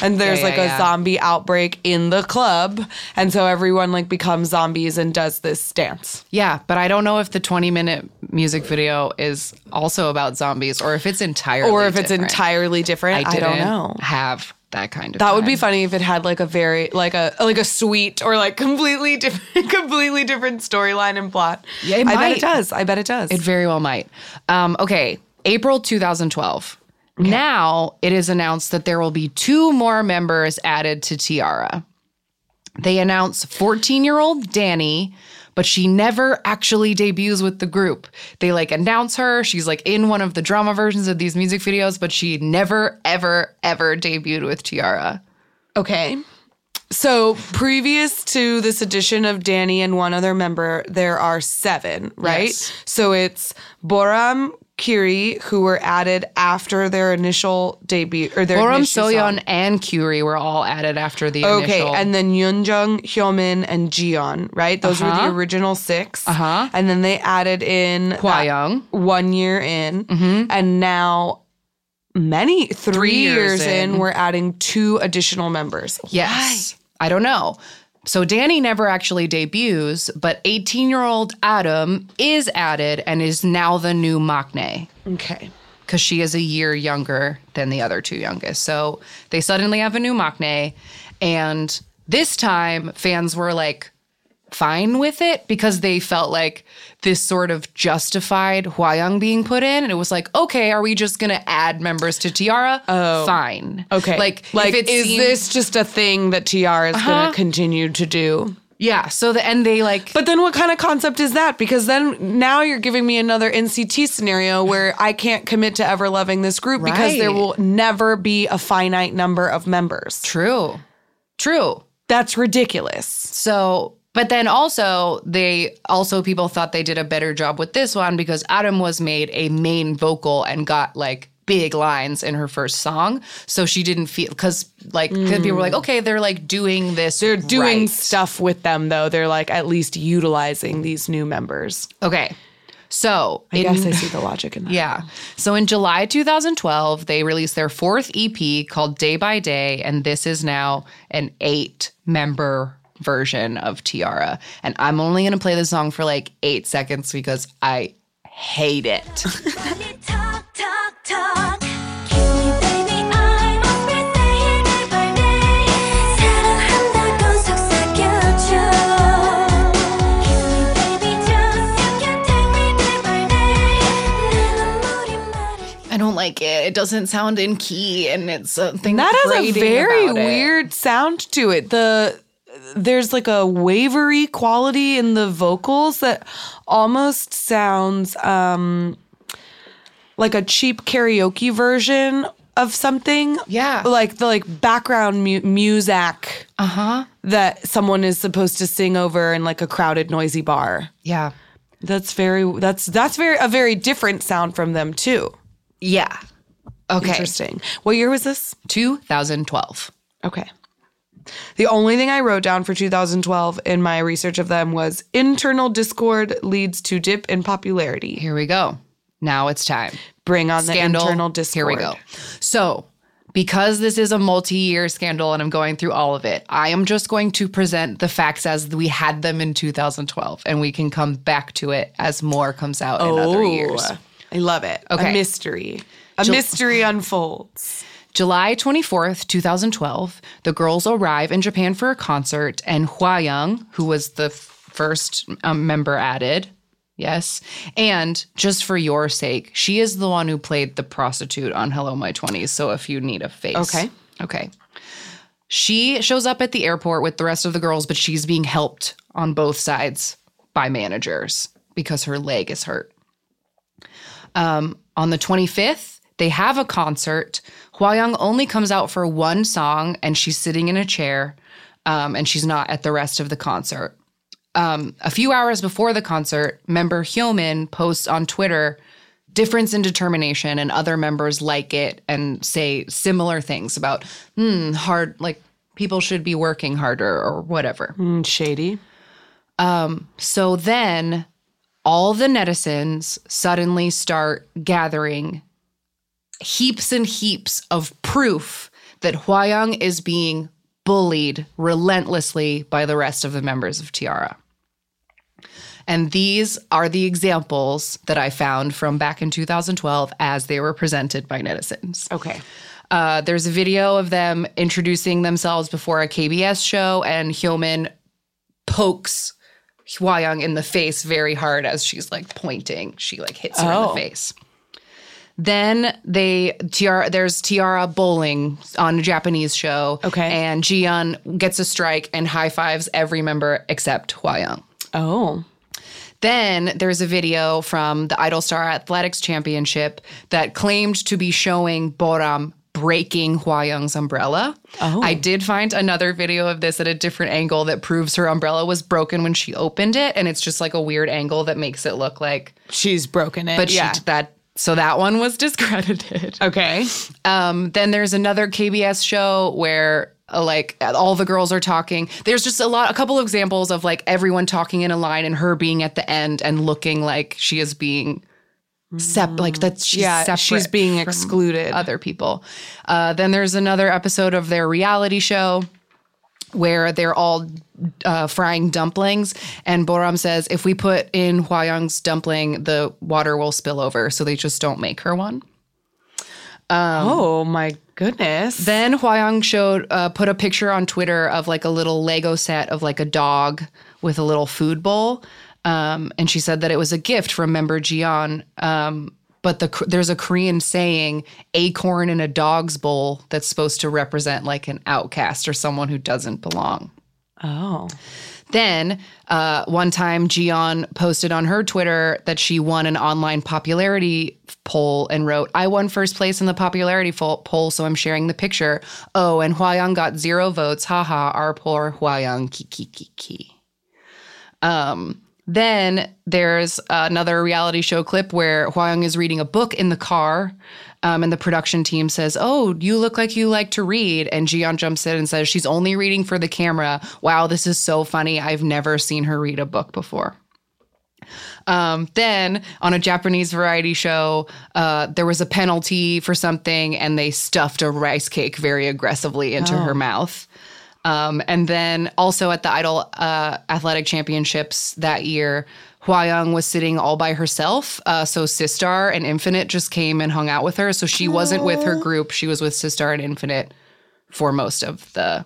And there's Yeah, like yeah, a yeah. zombie outbreak in the club. And so everyone like becomes zombies and does this dance. Yeah, but I don't know if the 20 minute music video is also about zombies or if it's entirely Or if it's different. entirely different. I, I, don't know. Have that kind of That would be funny if it had like a very like a like a sweet or like *laughs* completely different *laughs* completely different storyline and plot. Yeah, it I bet might. it does. I bet it does. It very well might. Um, okay, April 2012. Now it is announced that there will be two more members added to T-ara. They announce 14 year old Dani, but she never actually debuts with the group. They like announce her. She's like in one of the drama versions of these music videos, but she never, ever, ever debuted with T-ara. Okay. So previous to this edition of Dani and one other member, there are seven, right? Yes. So it's Boram, Qri, who were added after their initial debut or their Boram, Soyeon, song. and Qri were all added after the Okay, initial. and then Eunjung, Hyomin, and Jiyeon, right? Those were the Uh-huh. original 6 Uh-huh. And then they added in Hwayoung. one year in, and now many three, years years, in, in. we're adding two additional members. Yes. I don't know. So Danny never actually debuts, but 18 year old Areum is added and is now the new Maknae Okay. because she is a year younger than the other two youngest. So they suddenly have a new Maknae. And this time, fans were like fine with it because they felt like this sort of justified Hwayoung being put in. And it was like, okay, are we just to add members to T-ara? Oh. Fine. Okay. Like, like is seemed- this just a thing that TR is going to uh-huh. continue to do? Yeah. So the and they like But then what kind of concept is that? Because then now you're giving me another NCT scenario where *sighs* I can't commit to ever loving this group because there will never be a finite number of members. true. True. That's ridiculous. So but then also they also people thought they did a better job with this one because Areum was made a main vocal and got like big lines in her first song. So she didn't feel because like 'cause people were like, mm. okay, they're like doing this. They're doing right. stuff with them though. They're like at least utilizing these new members. Okay. So I in- guess I see the logic in that. yeah. So in July 2012, they released their fourth EP called Day by Day, and this is now an eight member version of T-ara. And I'm only going to play the song for like eight seconds because I hate it. *laughs* talk, talk, talk. like it. It doesn't sound in key, and it's something that has a very weird sound to it. The there's like a wavery quality in the vocals that almost sounds um like a cheap karaoke version of something. Yeah. Like the like background mu- music Uh huh. that someone is supposed to sing over in like a crowded noisy bar. Yeah. That's very that's that's very a very different sound from them too. Yeah. Okay. Interesting. What year was this? 2012. Okay. The only thing I wrote down for 2012 in my research of them was internal discord leads to dip in popularity. Here we go. Now it's time. Bring on scandal. the internal discord. Here we go. So, because this is a multi-year scandal and I'm going through all of it, I am just going to present the facts as we had them in 2012 and we can come back to it as more comes out in other oh, years. Oh, I love it. Okay. A mystery. A mystery unfolds. July 24th, 2012, the girls arrive in Japan for a concert and Hwayoung, who was the first um, member added, yes, and just for your sake, she is the one who played the prostitute on Hello My 20s, so if you need a face. Okay. Okay. She shows up at the airport with the rest of the girls, but she's being helped on both sides by managers because her leg is hurt. Um, on the 25th, they have a concert. Hwayoung only comes out for one song and she's sitting in a chair um, and she's not at the rest of the concert. Um, a few hours before the concert, member Hyomin posts on Twitter difference in determination and other members like it and say similar things about hmm hard like people should be working harder or whatever Mm, shady. so then all the netizens suddenly start gathering heaps and heaps of proof that Hwayoung is being bullied relentlessly by the rest of the members of T-ara. And these are the examples that I found from back in 2012 as they were presented by netizens. Okay. Uh, there's a video of them introducing themselves before a KBS show, and Hyomin pokes Hwayoung in the face very hard as she's like pointing. She like hits her in Oh. the face. Then they T-ara there's T-ara bowling on a Japanese show. Okay. And Jiyeon gets a strike and high fives every member except Hwayoung. Oh. Then there's a video from the Idol Star Athletics Championship that claimed to be showing Boram breaking Hwayoung's umbrella. Oh. I did find another video of this at a different angle that proves her umbrella was broken when she opened it, and it's just like a weird angle that makes it look like. She's broken it. But yeah. she that so that one was *laughs* discredited. okay. Um, then there's another KBS show where uh, like all the girls are talking. There's just a lot, a couple of examples of like everyone talking in a line and her being at the end and looking like she is being sep like that she's Yeah, she's being excluded. other people. Uh, then there's another episode of their reality show where they're all uh, frying dumplings, and Boram says if we put in Hwayoung's dumpling, the water will spill over, so they just don't make her one. oh my goodness. Then Hwayoung showed uh, put a picture on Twitter of like a little Lego set of like a dog with a little food bowl, um, and she said that it was a gift from member Jiyeon. Um, but the there's a Korean saying "acorn in a dog's bowl" that's supposed to represent like an outcast or someone who doesn't belong. oh. Then, uh, one time, Jiyeon posted on her Twitter that she won an online popularity poll and wrote, I won first place in the popularity poll, so I'm sharing the picture. Oh, and Hwayoung got zero votes. Haha, our poor Hwayoung. Ki, ki, ki, ki. Um, then there's another reality show clip where Hwayoung is reading a book in the car. Um, and the production team says, Oh, you look like you like to read. And Jiyeon jumps in and says, She's only reading for the camera. Wow, this is so funny. I've never seen her read a book before. Um, then on a Japanese variety show, uh, there was a penalty for something, and they stuffed a rice cake very aggressively into her mouth. Um, and then also at the Idol uh, Athletic Championships that year, Hwayoung was sitting all by herself. Uh, so Sistar and Infinite just came and hung out with her. So she wasn't with her group. She was with Sistar and Infinite for most of the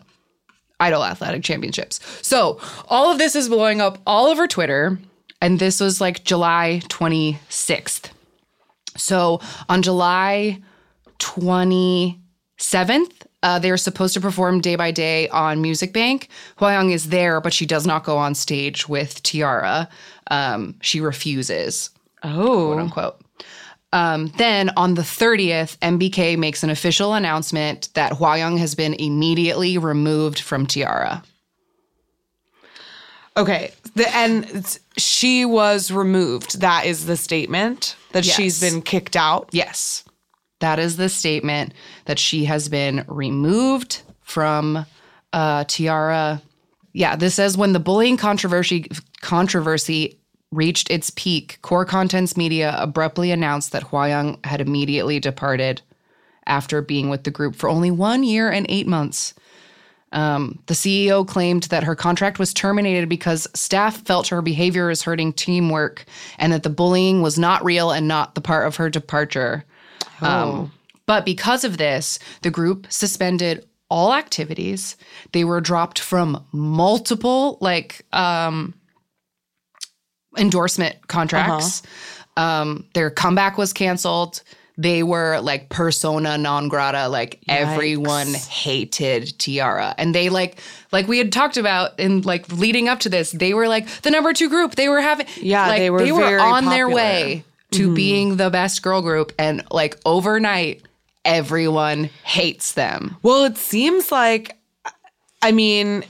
Idol Athletic Championships. So all of this is blowing up all over Twitter. And this was like July 26th. So on July 27th, uh, they're supposed to perform day by day on Music Bank. Hwayoung is there, but she does not go on stage with T-ara. Um, she refuses, Oh, quote unquote. Um, then on the 30th, MBK makes an official announcement that Hwayoung has been immediately removed from T-ara. Okay. The, and she was removed. That is the statement that she's been kicked out. Yes. That is the statement that she has been removed from uh, T-ara. Yeah, this says when the bullying controversy controversy reached its peak, Core Contents Media abruptly announced that Hwayoung had immediately departed after being with the group for only one year and eight months. Um, the CEO claimed that her contract was terminated because staff felt her behavior is hurting teamwork and that the bullying was not real and not the part of her departure. Um, but because of this, the group suspended all activities. They were dropped from multiple like um, endorsement contracts. Um, their comeback was canceled. They were like persona non grata. Like everyone hated T-ara, and they like like we had talked about in like leading up to this. They were like the number two group. They were having Yeah, like, they were very on their way to mm-hmm. being the best girl group, and like overnight, everyone hates them. Well, it seems like, I mean,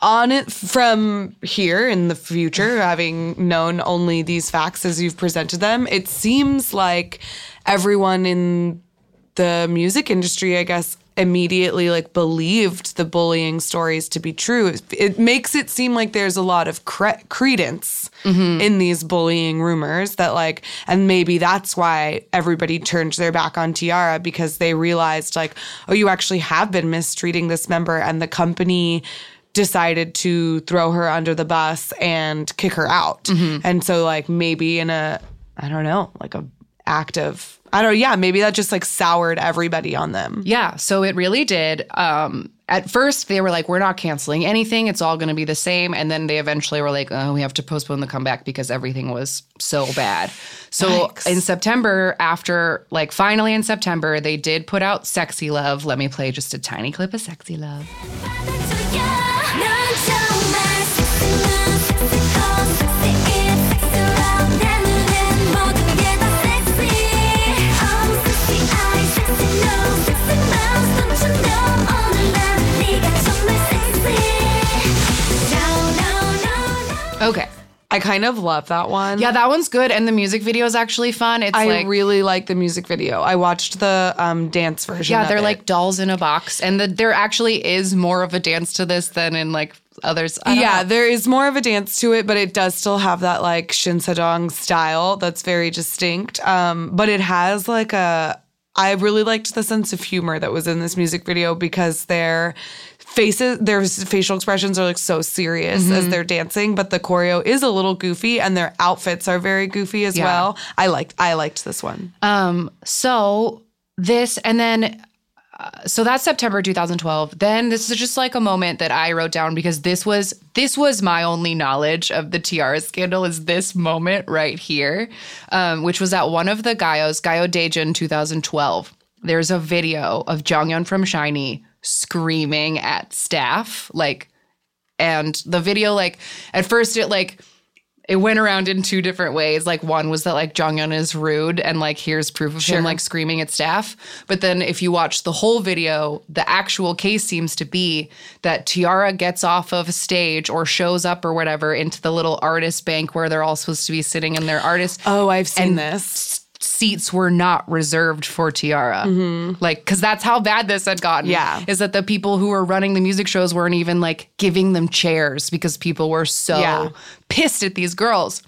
on it from here in the future, having known only these facts as you've presented them, it seems like everyone in the music industry, I guess, immediately like believed the bullying stories to be true. It, it makes it seem like there's a lot of cre- credence mm-hmm. in these bullying rumors that like, and maybe that's why everybody turned their back on T-ara because they realized like, oh, you actually have been mistreating this member, and the company decided to throw her under the bus and kick her out. Mm-hmm. And so like maybe in a I don't know, like a act of I don't know, yeah, maybe that just like soured everybody on them. Yeah, so it really did. Um, at first, they were like, "We're not canceling anything; it's all going to be the same." And then they eventually were like, "Oh, we have to postpone the comeback because everything was so bad." So Yikes. in September, after like finally in September, they did put out "Sexy Love." Let me play just a tiny clip of "Sexy Love." Okay, I kind of love that one. yeah, that one's good, and the music video is actually fun. It's I like really like the music video. I watched the um, dance version. yeah, they're it. like dolls in a box, and the, there actually is more of a dance to this than in like others. I don't yeah, know. there is more of a dance to it, but it does still have that like Shinsadong style that's very distinct. Um, but it has like a. I really liked the sense of humor that was in this music video because their faces, their facial expressions are like so serious Mm-hmm. as they're dancing, but the choreo is a little goofy and their outfits are very goofy as Yeah. well. I liked. I liked this one. So this, and then, uh, so that's September 2012. Then this is just like a moment that I wrote down because this was this was my only knowledge of the T-ara scandal. Is this moment right here, um, which was at one of the Gayos, Gayo Daejeon 2012. There's a video of Jonghyun from SHINee screaming at staff, like, and the video, like, at first it like it went around in two different ways. Like one was that like Jonghyun is rude and like here's proof of him like screaming at staff. But then if you watch the whole video, the actual case seems to be that T-ara gets off of stage or shows up or whatever into the little artist bank where they're all supposed to be sitting in their artist Oh, I've seen this. Seats were not reserved for T-ara. Mm-hmm. Like, because that's how bad this had gotten. Yeah. Is that the people who were running the music shows weren't even like giving them chairs because people were so Yeah. pissed at these girls.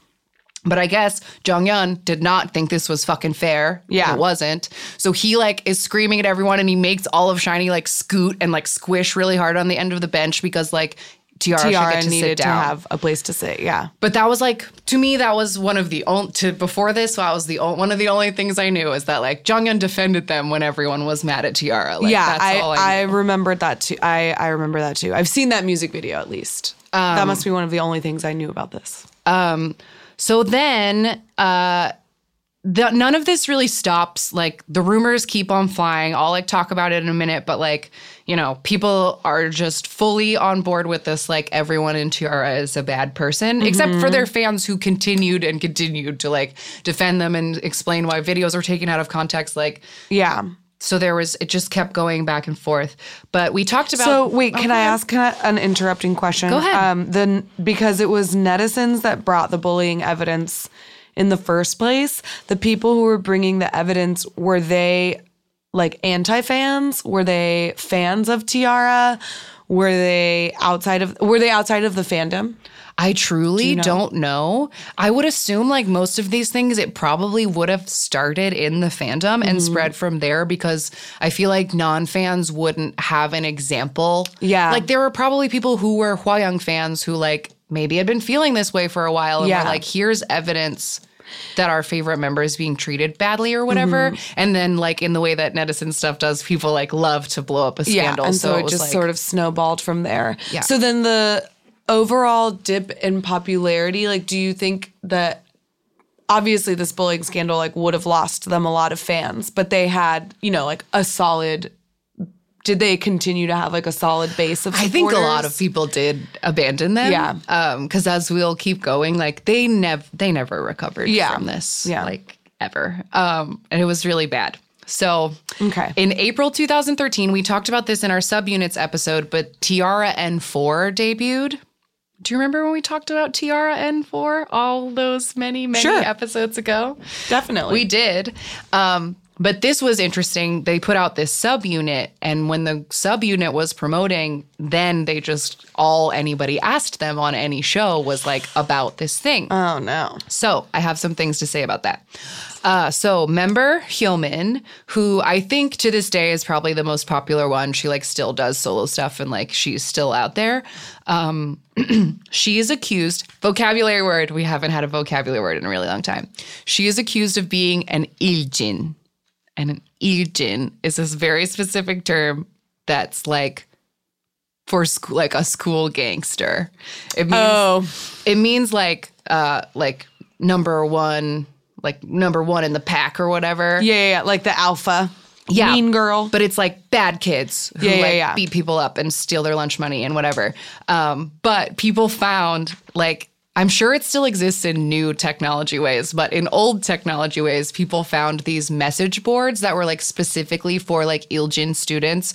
But I guess Jonghyun did not think this was fucking fair. Yeah. It wasn't. So he like is screaming at everyone and he makes all of SHINee like scoot and like squish really hard on the end of the bench because like T-ara, T-ara to needed to have a place to sit. Yeah. But that was like to me that was one of the only to before this that was the o- one of the only things I knew is that like Jonghyun defended them when everyone was mad at T-ara. Like, yeah, that's I, all I, I, remembered that too. I, I remember that too. I've seen that music video at least. Um, that must be one of the only things I knew about this. So then, uh, the, none of this really stops. Like the rumors keep on flying. I'll like talk about it in a minute, but like you know, people are just fully on board with this. Like everyone in T-ara is a bad person, except for their fans who continued and continued to like defend them and explain why videos were taken out of context. Like Yeah. so, there was it just kept going back and forth. But we talked about. So wait, can I ask an interrupting question? Go ahead. Um, then because it was netizens that brought the bullying evidence in the first place. The people who were bringing the evidence were they like anti fans? Were they fans of T-ara? Were they outside of Were they outside of the fandom? I truly know? don't know. I would assume like most of these things, it probably would have started in the fandom and Mm-hmm. spread from there because I feel like non-fans wouldn't have an example. Yeah. Like there were probably people who were Hwayoung fans who like maybe had been feeling this way for a while and Yeah. were like, here's evidence that our favorite member is being treated badly or whatever. Mm-hmm. And then like in the way that netizen stuff does, people like love to blow up a scandal. Yeah, and so, it was just like, sort of snowballed from there. Yeah. So then the overall dip in popularity, like, do you think that obviously this bullying scandal like would have lost them a lot of fans, but they had, you know, like a solid. Did they continue to have like a solid base of? I think a lot of people did abandon them. Yeah. Um, because as we'll keep going, like they never they never recovered Yeah. from this. Yeah. Like ever. Um, and it was really bad. So Okay. in April 2013, we talked about this in our subunits episode, but T-ara N4 debuted. Do you remember when we talked about T-ara N4 all those many, many Sure. episodes ago? definitely. We did. Um, but this was interesting. They put out this subunit, and when the subunit was promoting, then they just all anybody asked them on any show was like about this thing. oh no. So I have some things to say about that. Uh, so member Hyomin, who I think to this day is probably the most popular one. She like still does solo stuff and like she's still out there. Um, *clears throat* she is accused vocabulary word. We haven't had a vocabulary word in a really long time. She is accused of being an iljin, and an iljin is this very specific term that's like for school, like a school gangster. It means Oh, it means like uh like number one like number one in the pack or whatever yeah, yeah, yeah, like the alpha. Yeah. Mean girl. but it's like bad kids who Yeah, yeah, like yeah. beat people up and steal their lunch money and whatever um but people found like I'm sure it still exists in new technology ways, but in old technology ways, people found these message boards that were like specifically for like Iljin students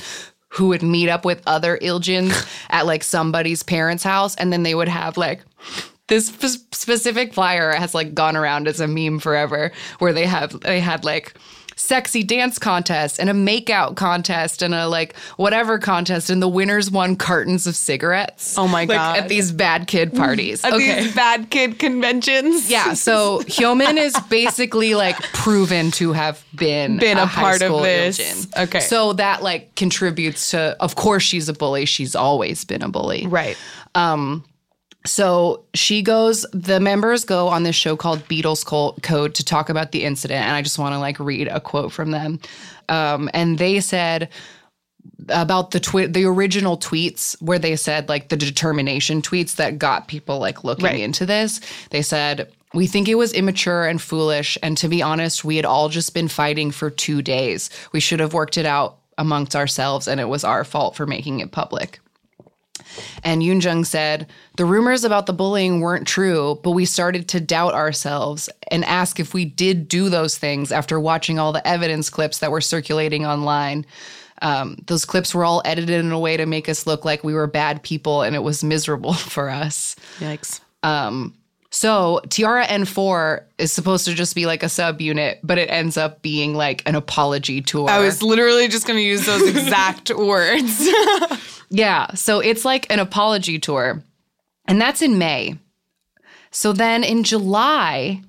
who would meet up with other Iljins *laughs* at like somebody's parents' house. And then they would have like this sp- specific flyer has like gone around as a meme forever where they have, they had like, sexy dance contest and a makeout contest and a like whatever contest and the winners won cartons of cigarettes. Oh my Like, God. At these bad kid parties. At okay. these bad kid conventions. Yeah, so *laughs* Hyomin is basically like proven to have been Been a high part of this. Iljin. Okay. so that like contributes to. Of course, she's a bully. She's always been a bully. Right. Um, So she goes. The members go on this show called Beatles Code to talk about the incident, and I just want to like read a quote from them. Um, and they said about the twi- the original tweets where they said like the determination tweets that got people like looking Right. into this. They said we think it was immature and foolish, and to be honest, we had all just been fighting for two days. We should have worked it out amongst ourselves, and it was our fault for making it public. And Eunjung said, The rumors about the bullying weren't true, but we started to doubt ourselves and ask if we did do those things after watching all the evidence clips that were circulating online. Um, those clips were all edited in a way to make us look like we were bad people, and it was miserable *laughs* for us. Yikes. So T-ara N4 is supposed to just be like a subunit, but it ends up being like an apology tour. I was literally just going to use those *laughs* exact words. *laughs* Yeah. So it's like an apology tour. And that's in May. So then in July,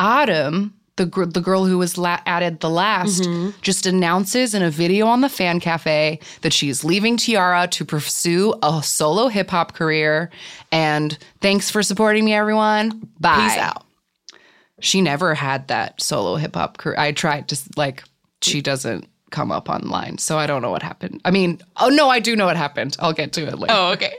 Areum, the gr- the girl who was la- added the last, mm-hmm. just announces in a video on the fan cafe that she's leaving T-ara to pursue a solo hip hop career. And thanks for supporting me, everyone. Bye. Peace out. She never had that solo hip hop career. I tried to like she doesn't come up online, so I don't know what happened. I mean, oh no, I do know what happened. I'll get to it later. Oh, okay.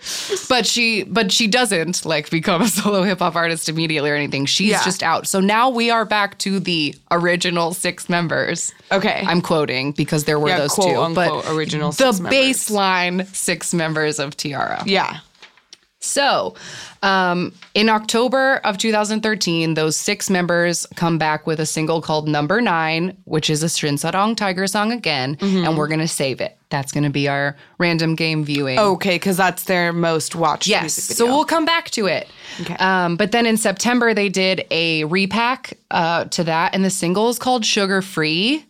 But she but she doesn't like become a *laughs* solo hip hop artist immediately or anything. She's Yeah. just out. So now we are back to the original six members. Okay. I'm quoting because there were Yeah, those quote, two, unquote, but original the six members. baseline six members of T-ara. yeah. So, um, in October of 2013, those six members come back with a single called Number Nine, which is a Shinsadong Tiger song again, Mm-hmm. and we're going to save it. That's going to be our random game viewing. Okay, because that's their most watched Yes. music So we'll come back to it. Okay. Um, but then in September, they did a repack uh, to that, and the single is called Sugar Free.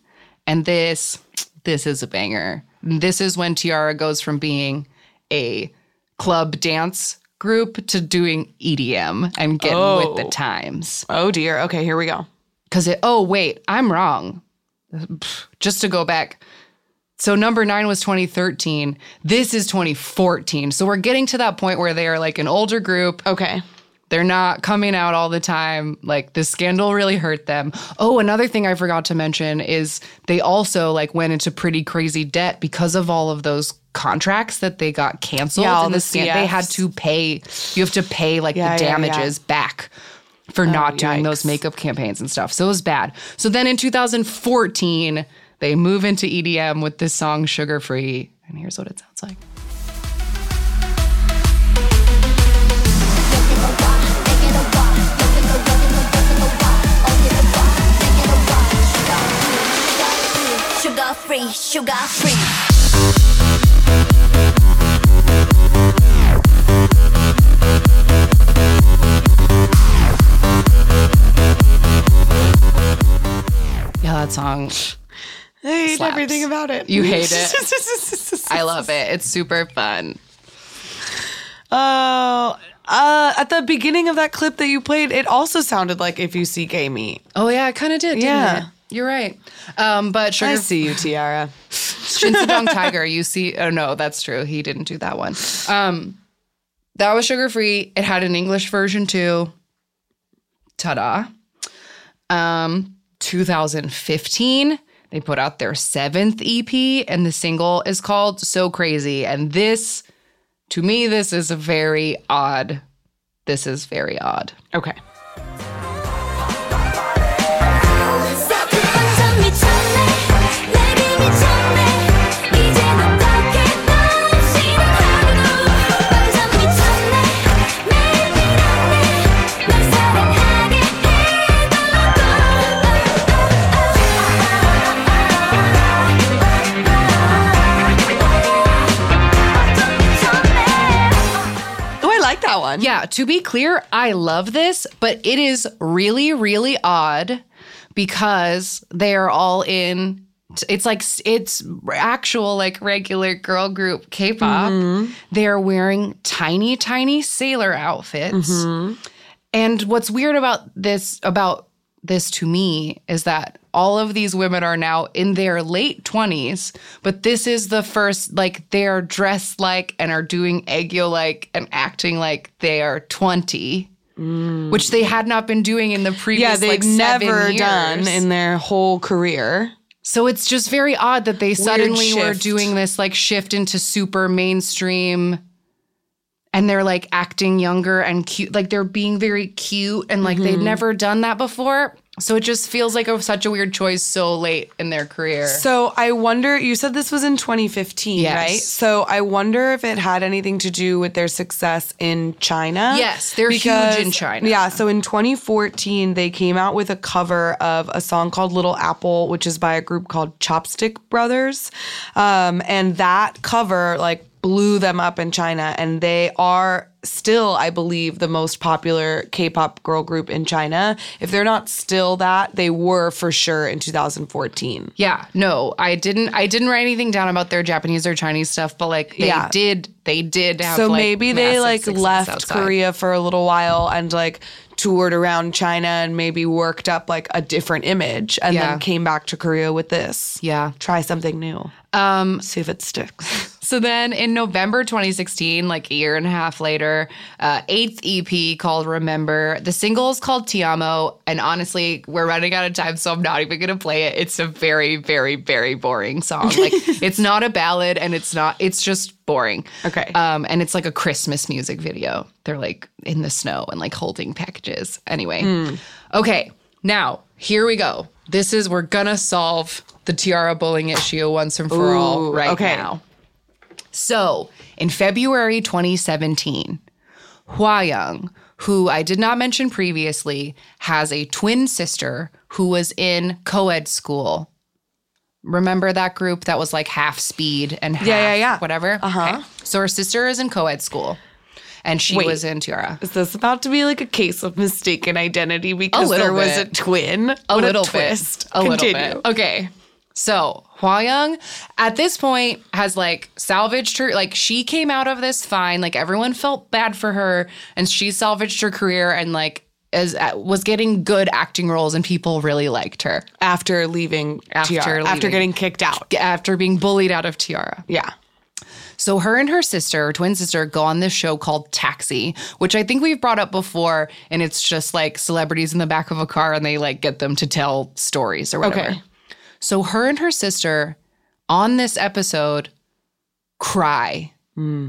And this, this is a banger. This is when T-ara goes from being a club dance group to doing EDM and getting with the Oh. times. oh dear. Okay, here we go. Because it, oh, wait, I'm wrong. Just to go back. So number nine was 2013. This is 2014. So we're getting to that point where they are like an older group. Okay. They're not coming out all the time. Like the scandal really hurt them. Oh, another thing I forgot to mention is they also like went into pretty crazy debt because of all of those contracts that they got canceled Yeah, the, the scan- they had to pay you have to pay like Yeah, the yeah, yeah. damages back for not doing those makeup campaigns and stuff. So it was bad. So then in 2014, they move into EDM with this song Sugar Free. And here's what it sounds like. Free, sugar free. Yeah, that song. I hate Slaps. everything about it. You hate it. *laughs* I love it. It's super fun. Oh, uh, at the beginning of that clip that you played, it also sounded like if you see gay meat. Oh yeah, it kind of did. Didn't Yeah. it? You're right. Um, but Sugar I see you, T-ara. Shinsadong Tiger, you see. Oh no, that's true. He didn't do that one. Um, that was sugar free. It had an English version too. Ta-da. Um, 2015, they put out their seventh EP, and the single is called "So Crazy." And this, to me, this is a very odd. This is very odd. Okay. I like that one. Yeah, to be clear, I love this, but it is really, really odd because they are all in. It's like it's actual like regular girl group K-pop. Mm-hmm. They're wearing tiny, tiny sailor outfits. Mm-hmm. And what's weird about this about this to me is that all of these women are now in their late 20s, but this is the first like they're dressed like and are doing aegyo like and acting like they are 20. Which they had not been doing in the previous Yeah, they've like seven never years. done in their whole career. So it's just very odd that they suddenly were doing this like shift into super mainstream and they're like acting younger and cute. Like they're being very cute and like Mm-hmm. they'd never done that before. So it just feels like a, such a weird choice so late in their career. So I wonder, you said this was in 2015, Yes. right? So I wonder if it had anything to do with their success in China. Yes, they're huge in China. Yeah, so in 2014, they came out with a cover of a song called Little Apple, which is by a group called Chopstick Brothers. Um, and that cover, like, blew them up in China. And they are still, I believe, the most popular K-pop girl group in China. If they're not still that, they were for sure in 2014. Yeah, no, I didn't. I didn't write anything down about their Japanese or Chinese stuff, but like they Yeah. did. They did have. So like, maybe they like left outside. Korea for a little while and like toured around China and maybe worked up like a different image and Yeah. then came back to Korea with this. Yeah. Try something new. Um, see if it sticks. So then in November 2016, like a year and a half later, uh, eighth EP called Remember. The single is called Ti Amo. And honestly, we're running out of time, so I'm not even going to play it. It's a very, very, very boring song. Like *laughs* it's not a ballad and it's not, it's just boring. Okay. Um, and it's like a Christmas music video. They're like in the snow and like holding packages. Anyway. Okay. Now, here we go. This is, we're going to solve the T-ara bullying issue once and for all Ooh, right okay. now. So, in February 2017, Hwa Young, who I did not mention previously, has a twin sister who was in co ed school. Remember that group that was like half speed and half yeah, yeah. whatever? Uh-huh. So her sister is in co ed school and she Wait. was in T-ara. Is this about to be like a case of mistaken identity because there was bit. a twin? A What little twist. bit. A Continue. little bit. Okay. So Hwa Young at this point has like salvaged her like she came out of this fine. Like everyone felt bad for her and she salvaged her career and like as uh, was getting good acting roles and people really liked her After leaving After T-ara, after getting kicked out. after being bullied out of T-ara. Yeah. So her and her sister, her twin sister, go on this show called Taxi, which I think we've brought up before, and it's just like celebrities in the back of a car and they like get them to tell stories or whatever. Okay. So her and her sister on this episode cry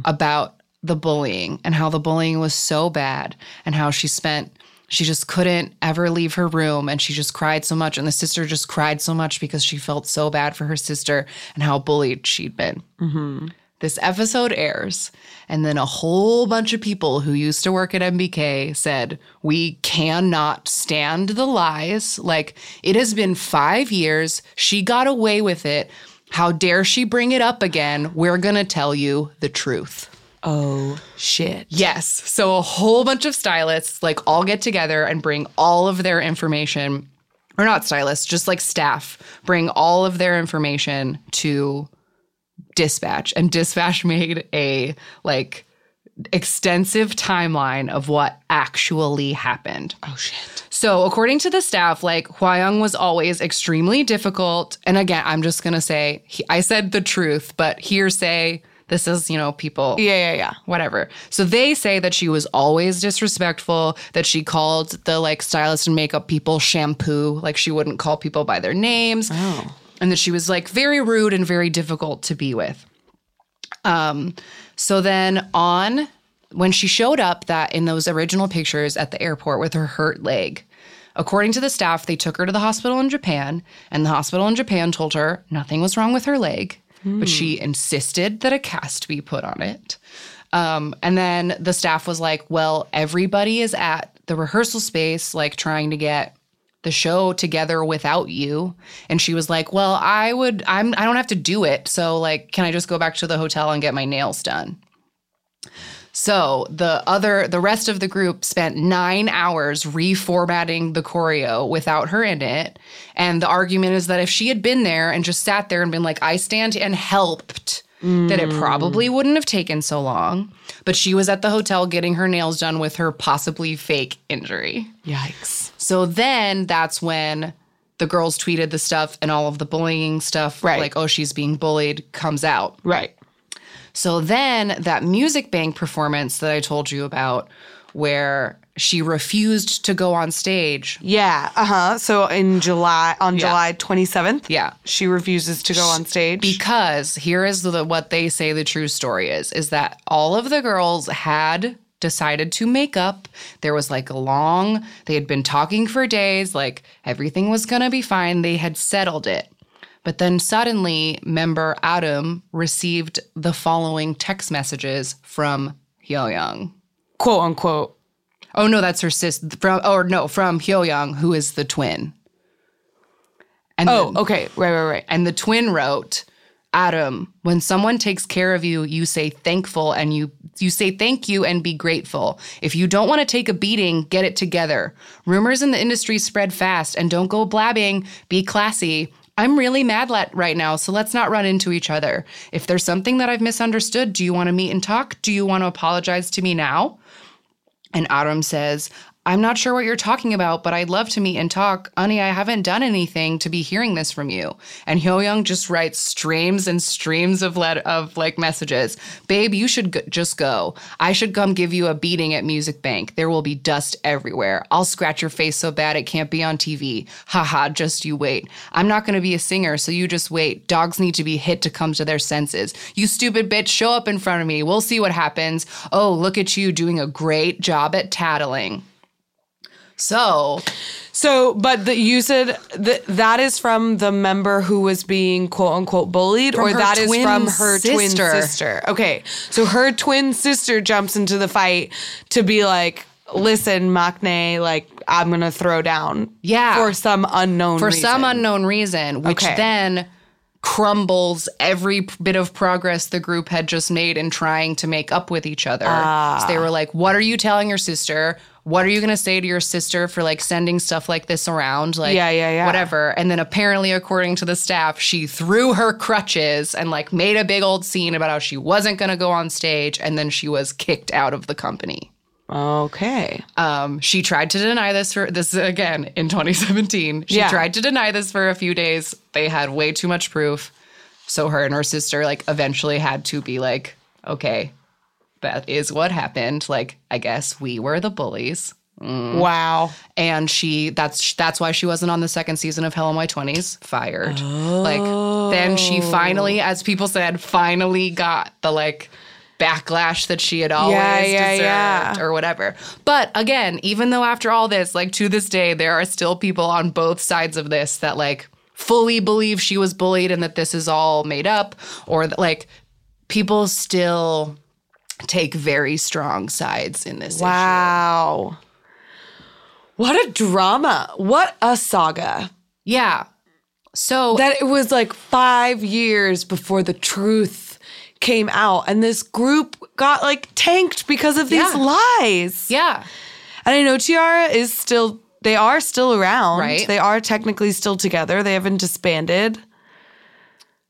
about the bullying and how the bullying was so bad and how she spent she just couldn't ever leave her room and she just cried so much. And the sister just cried so much because she felt so bad for her sister and how bullied she'd been mm-hmm. This episode airs, and then a whole bunch of people who used to work at MBK said, We cannot stand the lies. Like, it has been five years. She got away with it. How dare she bring it up again? We're going to tell you the truth. Oh shit. Yes. So a whole bunch of stylists like all get together and bring all of their information, or not stylists, just like staff, bring all of their information to Dispatch. And Dispatch *laughs* made a like extensive timeline of what actually happened. Oh shit. So, according to the staff, like Hwayoung was always extremely difficult. And again, I'm just going to say, he, I said the truth, but hearsay, this is, you know, people Yeah, yeah, yeah. whatever. So they say that she was always disrespectful, that she called the like stylist and makeup people shampoo, like she wouldn't call people by their names. Oh. And that she was like very rude and very difficult to be with. Um so then on when she showed up that in those original pictures at the airport with her hurt leg, according to the staff, they took her to the hospital in Japan, and the hospital in Japan told her nothing was wrong with her leg, but she insisted that a cast be put on it. Um, and then the staff was like, well, everybody is at the rehearsal space, like trying to get the show together without you. And she was like, well, I would, I'm, I don't have to do it. So like, can I just go back to the hotel and get my nails done? So the other, the rest of the group spent nine hours reformatting the choreo without her in it. And the argument is that if she had been there and just sat there and been like, I stand and helped, that it probably mm. wouldn't have taken so long. But she was at the hotel getting her nails done with her possibly fake injury. Yikes. So then that's when the girls tweeted the stuff and all of the bullying stuff, Right. like, oh, she's being bullied, comes out. Right. So then that Music Bank performance that I told you about, where she refused to go on stage. Yeah. Uh huh. So in July, on Yeah. July 27th, Yeah. she refuses to go on stage. Because here is the, what they say the true story is is that all of the girls had decided to make up. There was like a long, they had been talking for days, like everything was going to be fine. They had settled it. But then suddenly, member Areum received the following text messages from Hyo Young. quote unquote. Oh no, that's her sis from or no, from Hyo Young, who is the twin. And Oh, then- okay. Right, right, right. and the twin wrote, Areum, when someone takes care of you, you say thankful and you you say thank you and be grateful. If you don't want to take a beating, get it together. Rumors in the industry spread fast and don't go blabbing, be classy. I'm really mad right now, so let's not run into each other. If there's something that I've misunderstood, do you want to meet and talk? Do you want to apologize to me now? And Areum says, I'm not sure what you're talking about, but I'd love to meet and talk. Ani, I haven't done anything to be hearing this from you. And Hyoyoung just writes streams and streams of let of like messages. Babe, you should g- just go. I should come give you a beating at Music Bank. There will be dust everywhere. I'll scratch your face so bad it can't be on TV. Haha, just you wait. I'm not going to be a singer, so you just wait. Dogs need to be hit to come to their senses. You stupid bitch, show up in front of me. We'll see what happens. Oh, look at you doing a great job at tattling. So, So, but the, you said that that is from the member who was being quote unquote bullied, From or that is from her twin sister. sister. Okay, so her twin sister jumps into the fight to be like, "Listen, Maknae, like I'm gonna throw down." Yeah. for some unknown for reason. some unknown reason, which Okay. then crumbles every bit of progress the group had just made in trying to make up with each other. Ah. So they were like, What are you telling your sister? What are you going to say to your sister for like sending stuff like this around? Like, Yeah, yeah, yeah. whatever. And then apparently, according to the staff, she threw her crutches and like made a big old scene about how she wasn't going to go on stage. And then she was kicked out of the company. Okay, Um, she tried to deny this for this again in 2017. She Yeah. tried to deny this for a few days. They had way too much proof. So her and her sister like eventually had to be like, okay, that is what happened. Like, I guess we were the bullies. Mm. wow. And she that's that's why she wasn't on the second season of Hello My Twenties. Fired. Like then she oh. finally, as people said, finally got the like backlash that she had always Yeah, yeah, deserved yeah. or whatever. But again, even though after all this, like to this day, there are still people on both sides of this that like fully believe she was bullied and that this is all made up, or that like people still take very strong sides in this issue. Wow. What a drama. What a saga. Yeah. So That it was like five years before the truth came out, and this group got like tanked because of these Yeah. lies. yeah. And I know T-ara is still, they are still around. Right. They are technically still together. They haven't disbanded.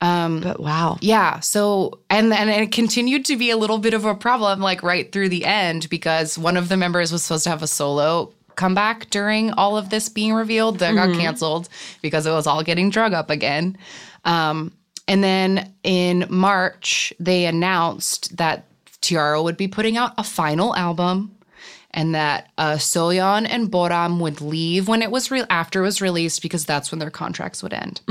Um, but wow. Yeah. So and and it continued to be a little bit of a problem like right through the end because one of the members was supposed to have a solo comeback during all of this being revealed that got canceled because it was all getting drug up again. Um and then in March they announced that T-ara would be putting out a final album and that uh, Soyeon and Boram would leave when it was re- after it was released because that's when their contracts would end.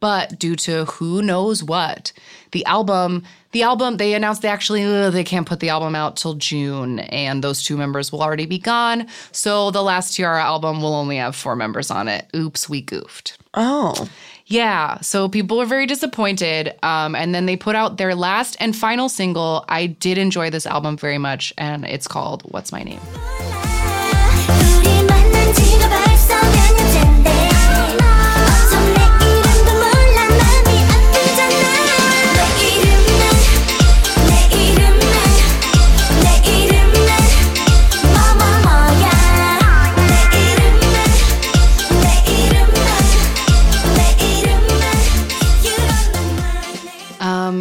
But due to who knows what, the album, the album, they announced they actually uh, they can't put the album out till June, and those two members will already be gone. So the last T-ara album will only have four members on it. Oops, we goofed. Oh. Yeah, so people were very disappointed. Um, and then they put out their last and final single. I did enjoy this album very much, and it's called What's My Name?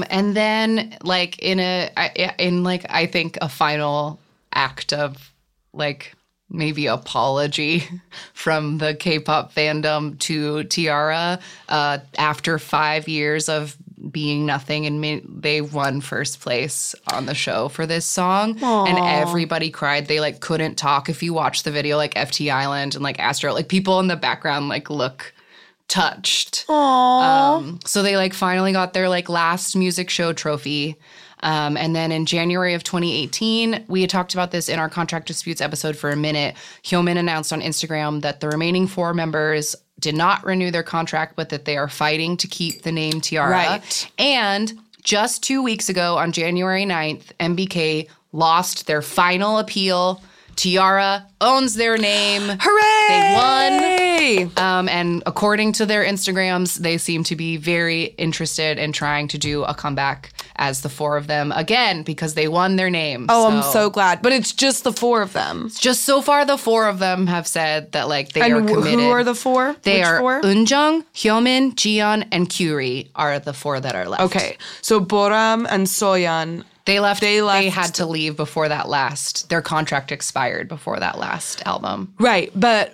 Um, and then like in a in like I think a final act of like maybe apology *laughs* from the K-pop fandom to T-ara uh, after five years of being nothing and they won first place on the show for this song. And everybody cried. They like couldn't talk. If you watch the video like ft island and like astro like people in the background like look touched um, so they like finally got their like last music show trophy. Um, and then in January of 2018, we had talked about this in our contract disputes episode for a minute. Hyomin announced on Instagram that the remaining four members did not renew their contract, but that they are fighting to keep the name T-ara. Right. And just two weeks ago, on January 9th, MBK lost their final appeal. T-ara owns their name. Hooray! They won. Um, and according to their Instagrams, they seem to be very interested in trying to do a comeback as the four of them again because they won their name. Oh, I'm so glad. But it's just the four of them. just so far the four of them have said that like they are And wh- committed. who are the four? They Which are four? Eunjung, Hyomin, Jiyeon, and Qri are the four that are left. Okay, so Boram and Soyeon. They left. They They had to leave before that last. Their contract expired before that last album. Right, but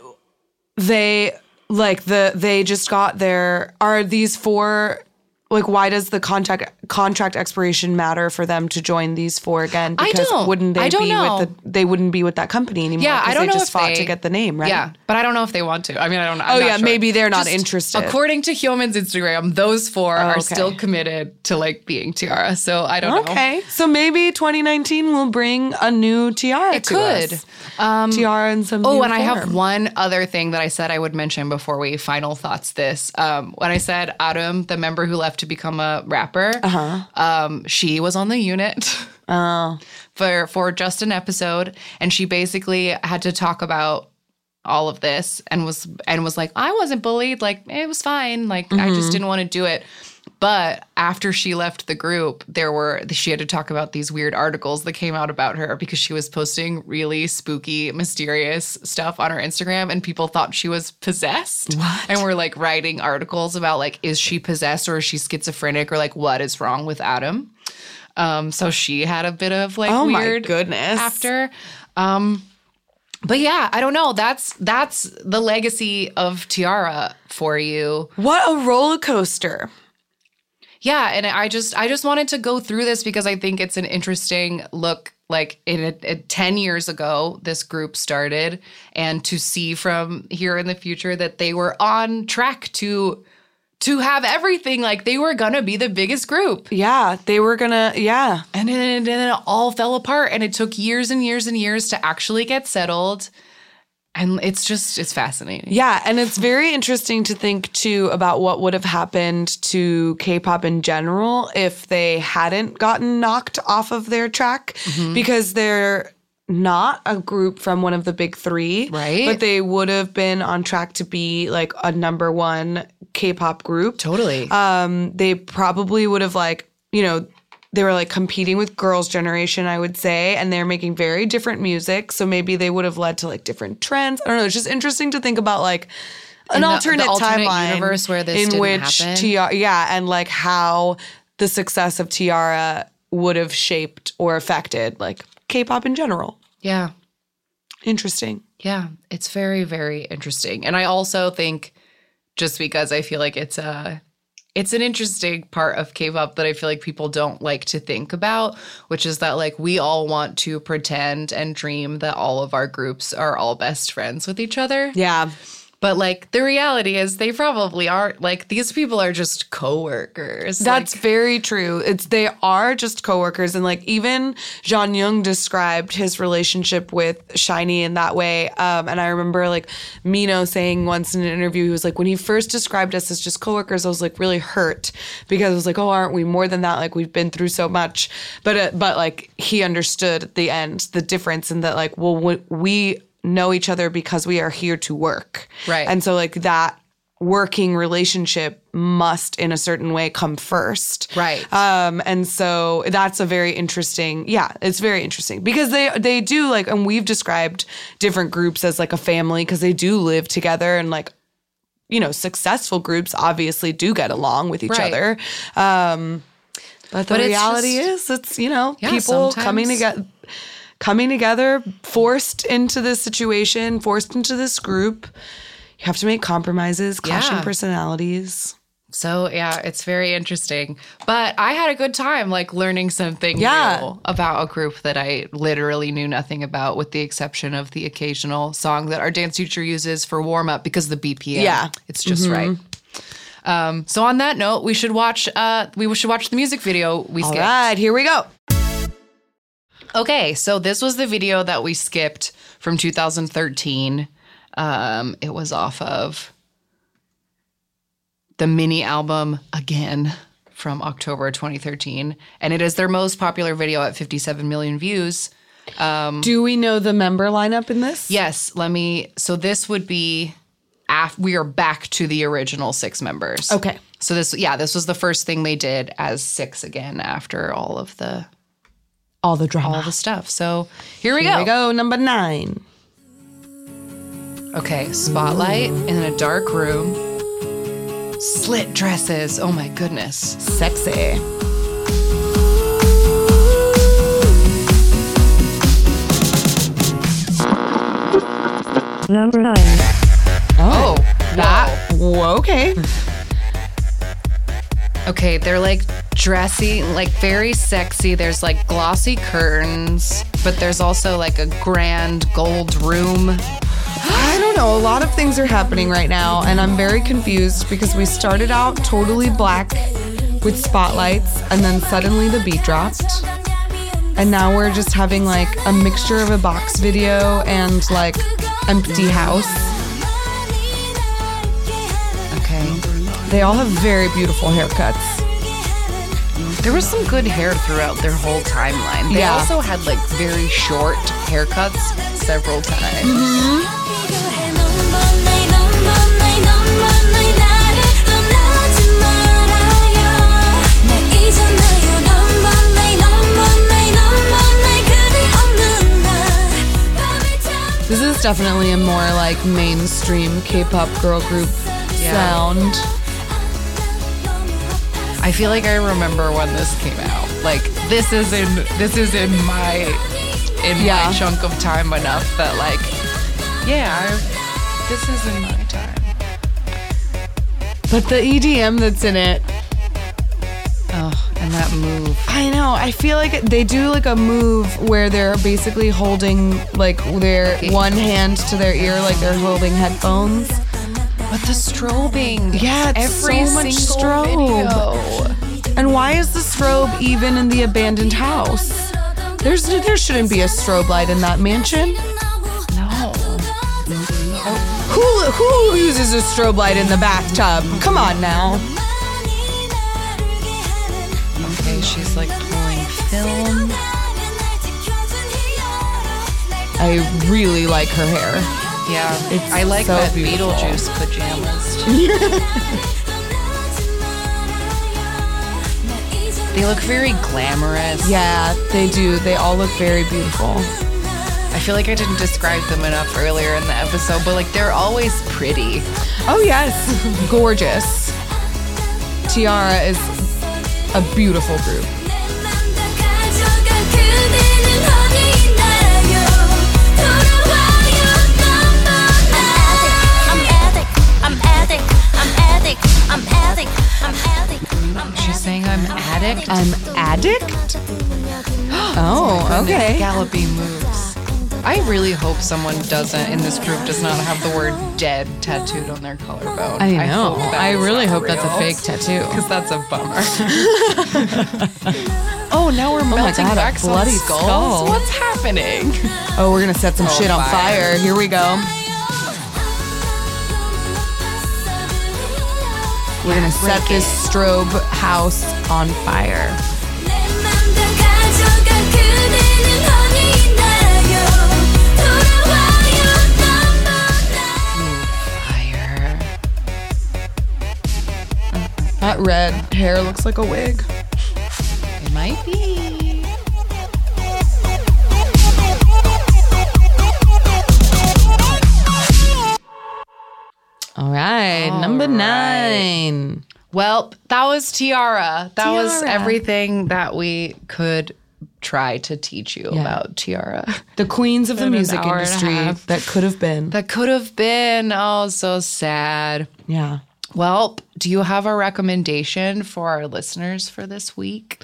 they like the they just got their are these four like why does the contract contract expiration matter for them to join these four again? I don't. wouldn't they I don't be know. with the they wouldn't be with that company anymore? Yeah, I don't they know just if fought they to get the name, right? Yeah, but I don't know if they want to. I mean, I don't. I'm Oh yeah, sure. maybe they're not Just interested. According to Hyomin's Instagram, those four Oh, are still committed to like being T-ara. So I don't know. Okay, so maybe 2019 will bring a new tiara. It could. us. tiara and some. Oh, and I have one other thing that I said I would mention before we final thoughts this. Um, when I said Areum, the member who left to become a rapper, uh-huh. Um, she was on the unit *laughs* for for just an episode, and she basically had to talk about all of this and was and was like, I wasn't bullied, like it was fine, like I just didn't want to do it. But after she left the group, there were she had to talk about these weird articles that came out about her because she was posting really spooky, mysterious stuff on her Instagram, and people thought she was possessed. What? And were like writing articles about like, is she possessed or is she schizophrenic or like what is wrong with Areum? Um, so she had a bit of like Oh my weird goodness. after. Um, but yeah, I don't know. That's that's the legacy of T-ara for you. What a roller coaster. Yeah, and I just I just wanted to go through this because I think it's an interesting look. Like in a, a- ten years ago, this group started, and to see from here in the future that they were on track to to have everything. Like they were gonna be the biggest group, Yeah, they were gonna. Yeah, and then, and then it all fell apart, and it took years and years and years to actually get settled. And it's just it's fascinating. Yeah, and it's very interesting to think too about what would have happened to K-pop in general if they hadn't gotten knocked off of their track Mm-hmm. because they're not a group from one of the big 3, Right. But they would have been on track to be like a number 1 K-pop group. Totally. Um they probably would have like, you know, they were like competing with girls generation i would say and they're making very different music so maybe they would have led to like different trends i don't know it's just interesting to think about like an the- the alternate, alternate timeline universe where this in which happen. T-ara yeah and like how the success of T-ara would have shaped or affected like k-pop in general yeah. interesting Yeah, it's very very interesting. And I also think just because I feel like it's a it's an interesting part of K-pop that I feel like people don't like to think about, which is that like we all want to pretend and dream that all of our groups are all best friends with each other. yeah But like the reality is they probably aren't. Like these people are just coworkers. That's Like, very true. It's they are just coworkers, and like even Jonghyun described his relationship with SHINee in that way. Um, and I remember like Minho saying once in an interview, he was like, when he first described us as just coworkers, I was like really hurt because I was like, oh, aren't we more than that? Like we've been through so much, but uh, but like he understood at the end the difference in that like well we- we know each other because we are here to work, Right. And so like that working relationship must in a certain way come first Right. um and so that's a very interesting yeah it's very interesting because they they do like and we've described different groups as like a family because they do live together and like you know successful groups obviously do get along with each Right. other um but the But reality just- is it's you know Yeah, people coming together coming together forced into this situation forced into this group you have to make compromises clashing Yeah. personalities So yeah, it's very interesting. But I had a good time like learning something Yeah. new about a group that I literally knew nothing about, with the exception of the occasional song that our dance teacher uses for warm up because the BPM. Yeah. It's just right. Um, so on that note, we should watch uh we should watch the music video we all skipped. right here we go Okay, so this was the video that we skipped from 2013. Um, it was off of the mini album Again from October 2013. And it is their most popular video at 57 million views. Do we know the member lineup in this? Yes, let me. So this would be. Af- we are back to the original six members. Okay. So this, yeah, this was the first thing they did as six again after all of the All the drama. all the stuff. So here we Here go. we go. Number nine. Okay, spotlight in a dark room. Slit dresses. Oh my goodness. Sexy. Number 9. Oh, oh that. Whoa, okay. Okay, they're like dressy, like very sexy. There's like glossy curtains, but there's also like a grand gold room. I don't know. A lot of things are happening right now, and I'm very confused because we started out totally black with spotlights, and then suddenly the beat dropped. And now we're just having like a mixture of a box video and like empty house. Okay. They all have very beautiful haircuts. There was some good hair throughout their whole timeline. They yeah. also had like very short haircuts several times. Mm-hmm. This is definitely a more like mainstream K-pop girl group yeah. sound. I feel like I remember when this came out. Like this is in this is in my in Yeah. my chunk of time enough that like yeah, I, this is in my time. But the EDM that's in it, Oh, and that move. I know. I feel like they do like a move where they're basically holding like their one hand to their ear, like they're holding headphones. But the strobing. Yeah, it's every so much strobe. video. And why is the strobe even in the abandoned house? There's there shouldn't be a strobe light in that mansion. No. Who who uses a strobe light in the bathtub? Come on now. Okay, she's like pulling film. I really like her hair. Yeah, It's I like so that beautiful. Beetlejuice pajamas. Too. *laughs* they look very glamorous. Yeah, they do. They all look very beautiful. I feel like I didn't describe them enough earlier in the episode, but like they're always pretty. Oh yes, gorgeous. T-ara is a beautiful group. Addict. An addict? *gasps* Oh, okay. Galloping moves. I really hope someone doesn't in this group does not have the word dead tattooed on their collarbone. I know. hope I really hope that's a fake tattoo. Because that's a bummer. *laughs* oh, now we're oh my melting God, back some bloody skulls. skull. What's happening? Oh, we're gonna set some oh shit on fire. fire. Here we go. We're gonna set this strobe house on fire. Fire. That red hair looks like a wig. It might be. All right, number nine. Well, that was T-ara. That was everything that we could try to teach you Yeah. about T-ara. *laughs* The queens of the music hour and a industry that could have been. That could have been oh so sad. Yeah. Well, do you have a recommendation for our listeners for this week?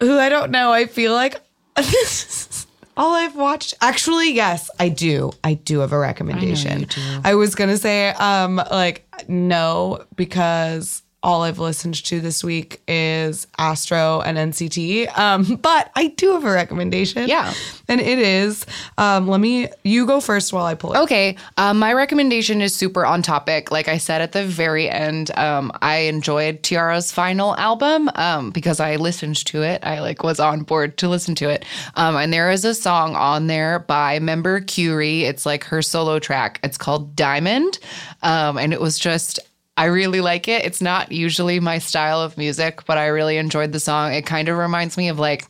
Who I don't know. I feel like *laughs* this is all I've watched. Actually, yes, I do. I do have a recommendation. do. I was gonna say, um, like no, because all I've listened to this week is Astro and NCT. Um, but I do have a recommendation. Yeah. And it is, um, let me, you go first while I pull it. Okay, um, my recommendation is super on topic. Like I said at the very end, um, I enjoyed T-ara's final album um, because I listened to it. I like was on board to listen to it, um, and there is a song on there by member Qri. It's like her solo track. It's called Diamond, um, and it was just. I really like it. It's not usually my style of music, but I really enjoyed the song. It kind of reminds me of like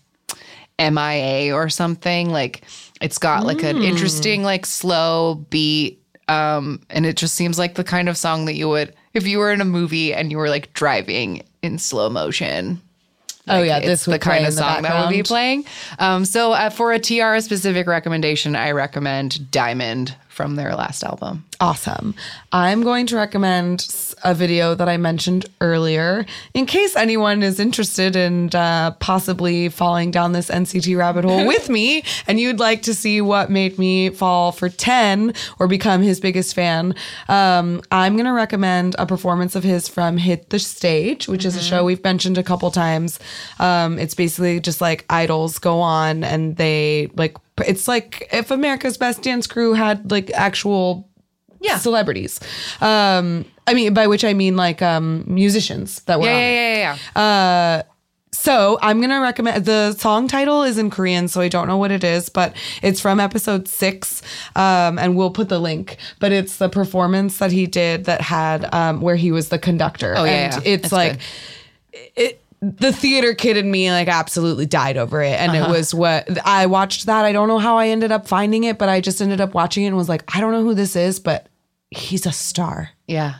MIA or something. Like it's got like an interesting, like slow beat. Um, and it just seems like the kind of song that you would if you were in a movie and you were like driving in slow motion. oh yeah, It's this the kind of song that would be playing. Um, so uh, for a TR specific recommendation, I recommend Diamond from their last album. Awesome. I'm going to recommend a video that I mentioned earlier in case anyone is interested in uh, possibly falling down this NCT rabbit hole *laughs* with me and you'd like to see what made me fall for Ten or become his biggest fan. Um, I'm going to recommend a performance of his from Hit the Stage, which is a show we've mentioned a couple times. Um, it's basically just like idols go on and they like, it's like if America's Best Dance Crew had like actual Yeah. celebrities. Um, I mean, by which I mean like um, musicians that were Yeah, on yeah, it. yeah, yeah. yeah. So I'm gonna recommend the song title is in Korean, so I don't know what it is, but it's from episode six, um, and we'll put the link. But it's the performance that he did that had um, where he was the conductor. Oh, yeah, and yeah. it's That's like it. The theater kid in me like absolutely died over it, and Uh-huh. it was what I watched that. I don't know how I ended up finding it, but I just ended up watching it and was like, I don't know who this is, but he's a star. yeah.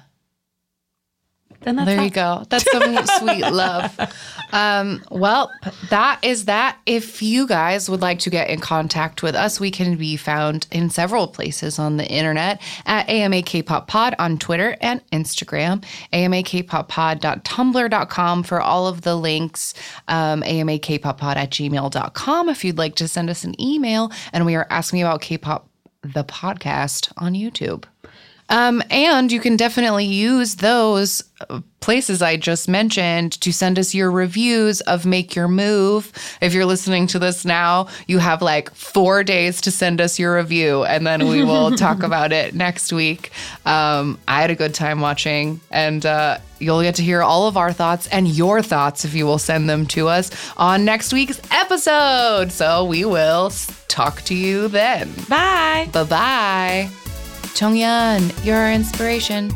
Then that's There all. you go. That's some *laughs* sweet love. Um, well, that is that. If you guys would like to get in contact with us, we can be found in several places on the internet at AMA Kpop Pod on Twitter and Instagram, amakpoppod.tumblr.com for all of the links, um, amakpoppod at gmail.com if you'd like to send us an email. And we are asking about K-pop, the podcast on YouTube. Um, and you can definitely use those uh, places I just mentioned to send us your reviews of Make Your Move. If you're listening to this now, you have like four days to send us your review, and then we will *laughs* talk about it next week. Um, I had a good time watching, and uh, you'll get to hear all of our thoughts and your thoughts if you will send them to us on next week's episode. So we will talk to you then. Bye. Bye bye. Jonghyun, you're our inspiration.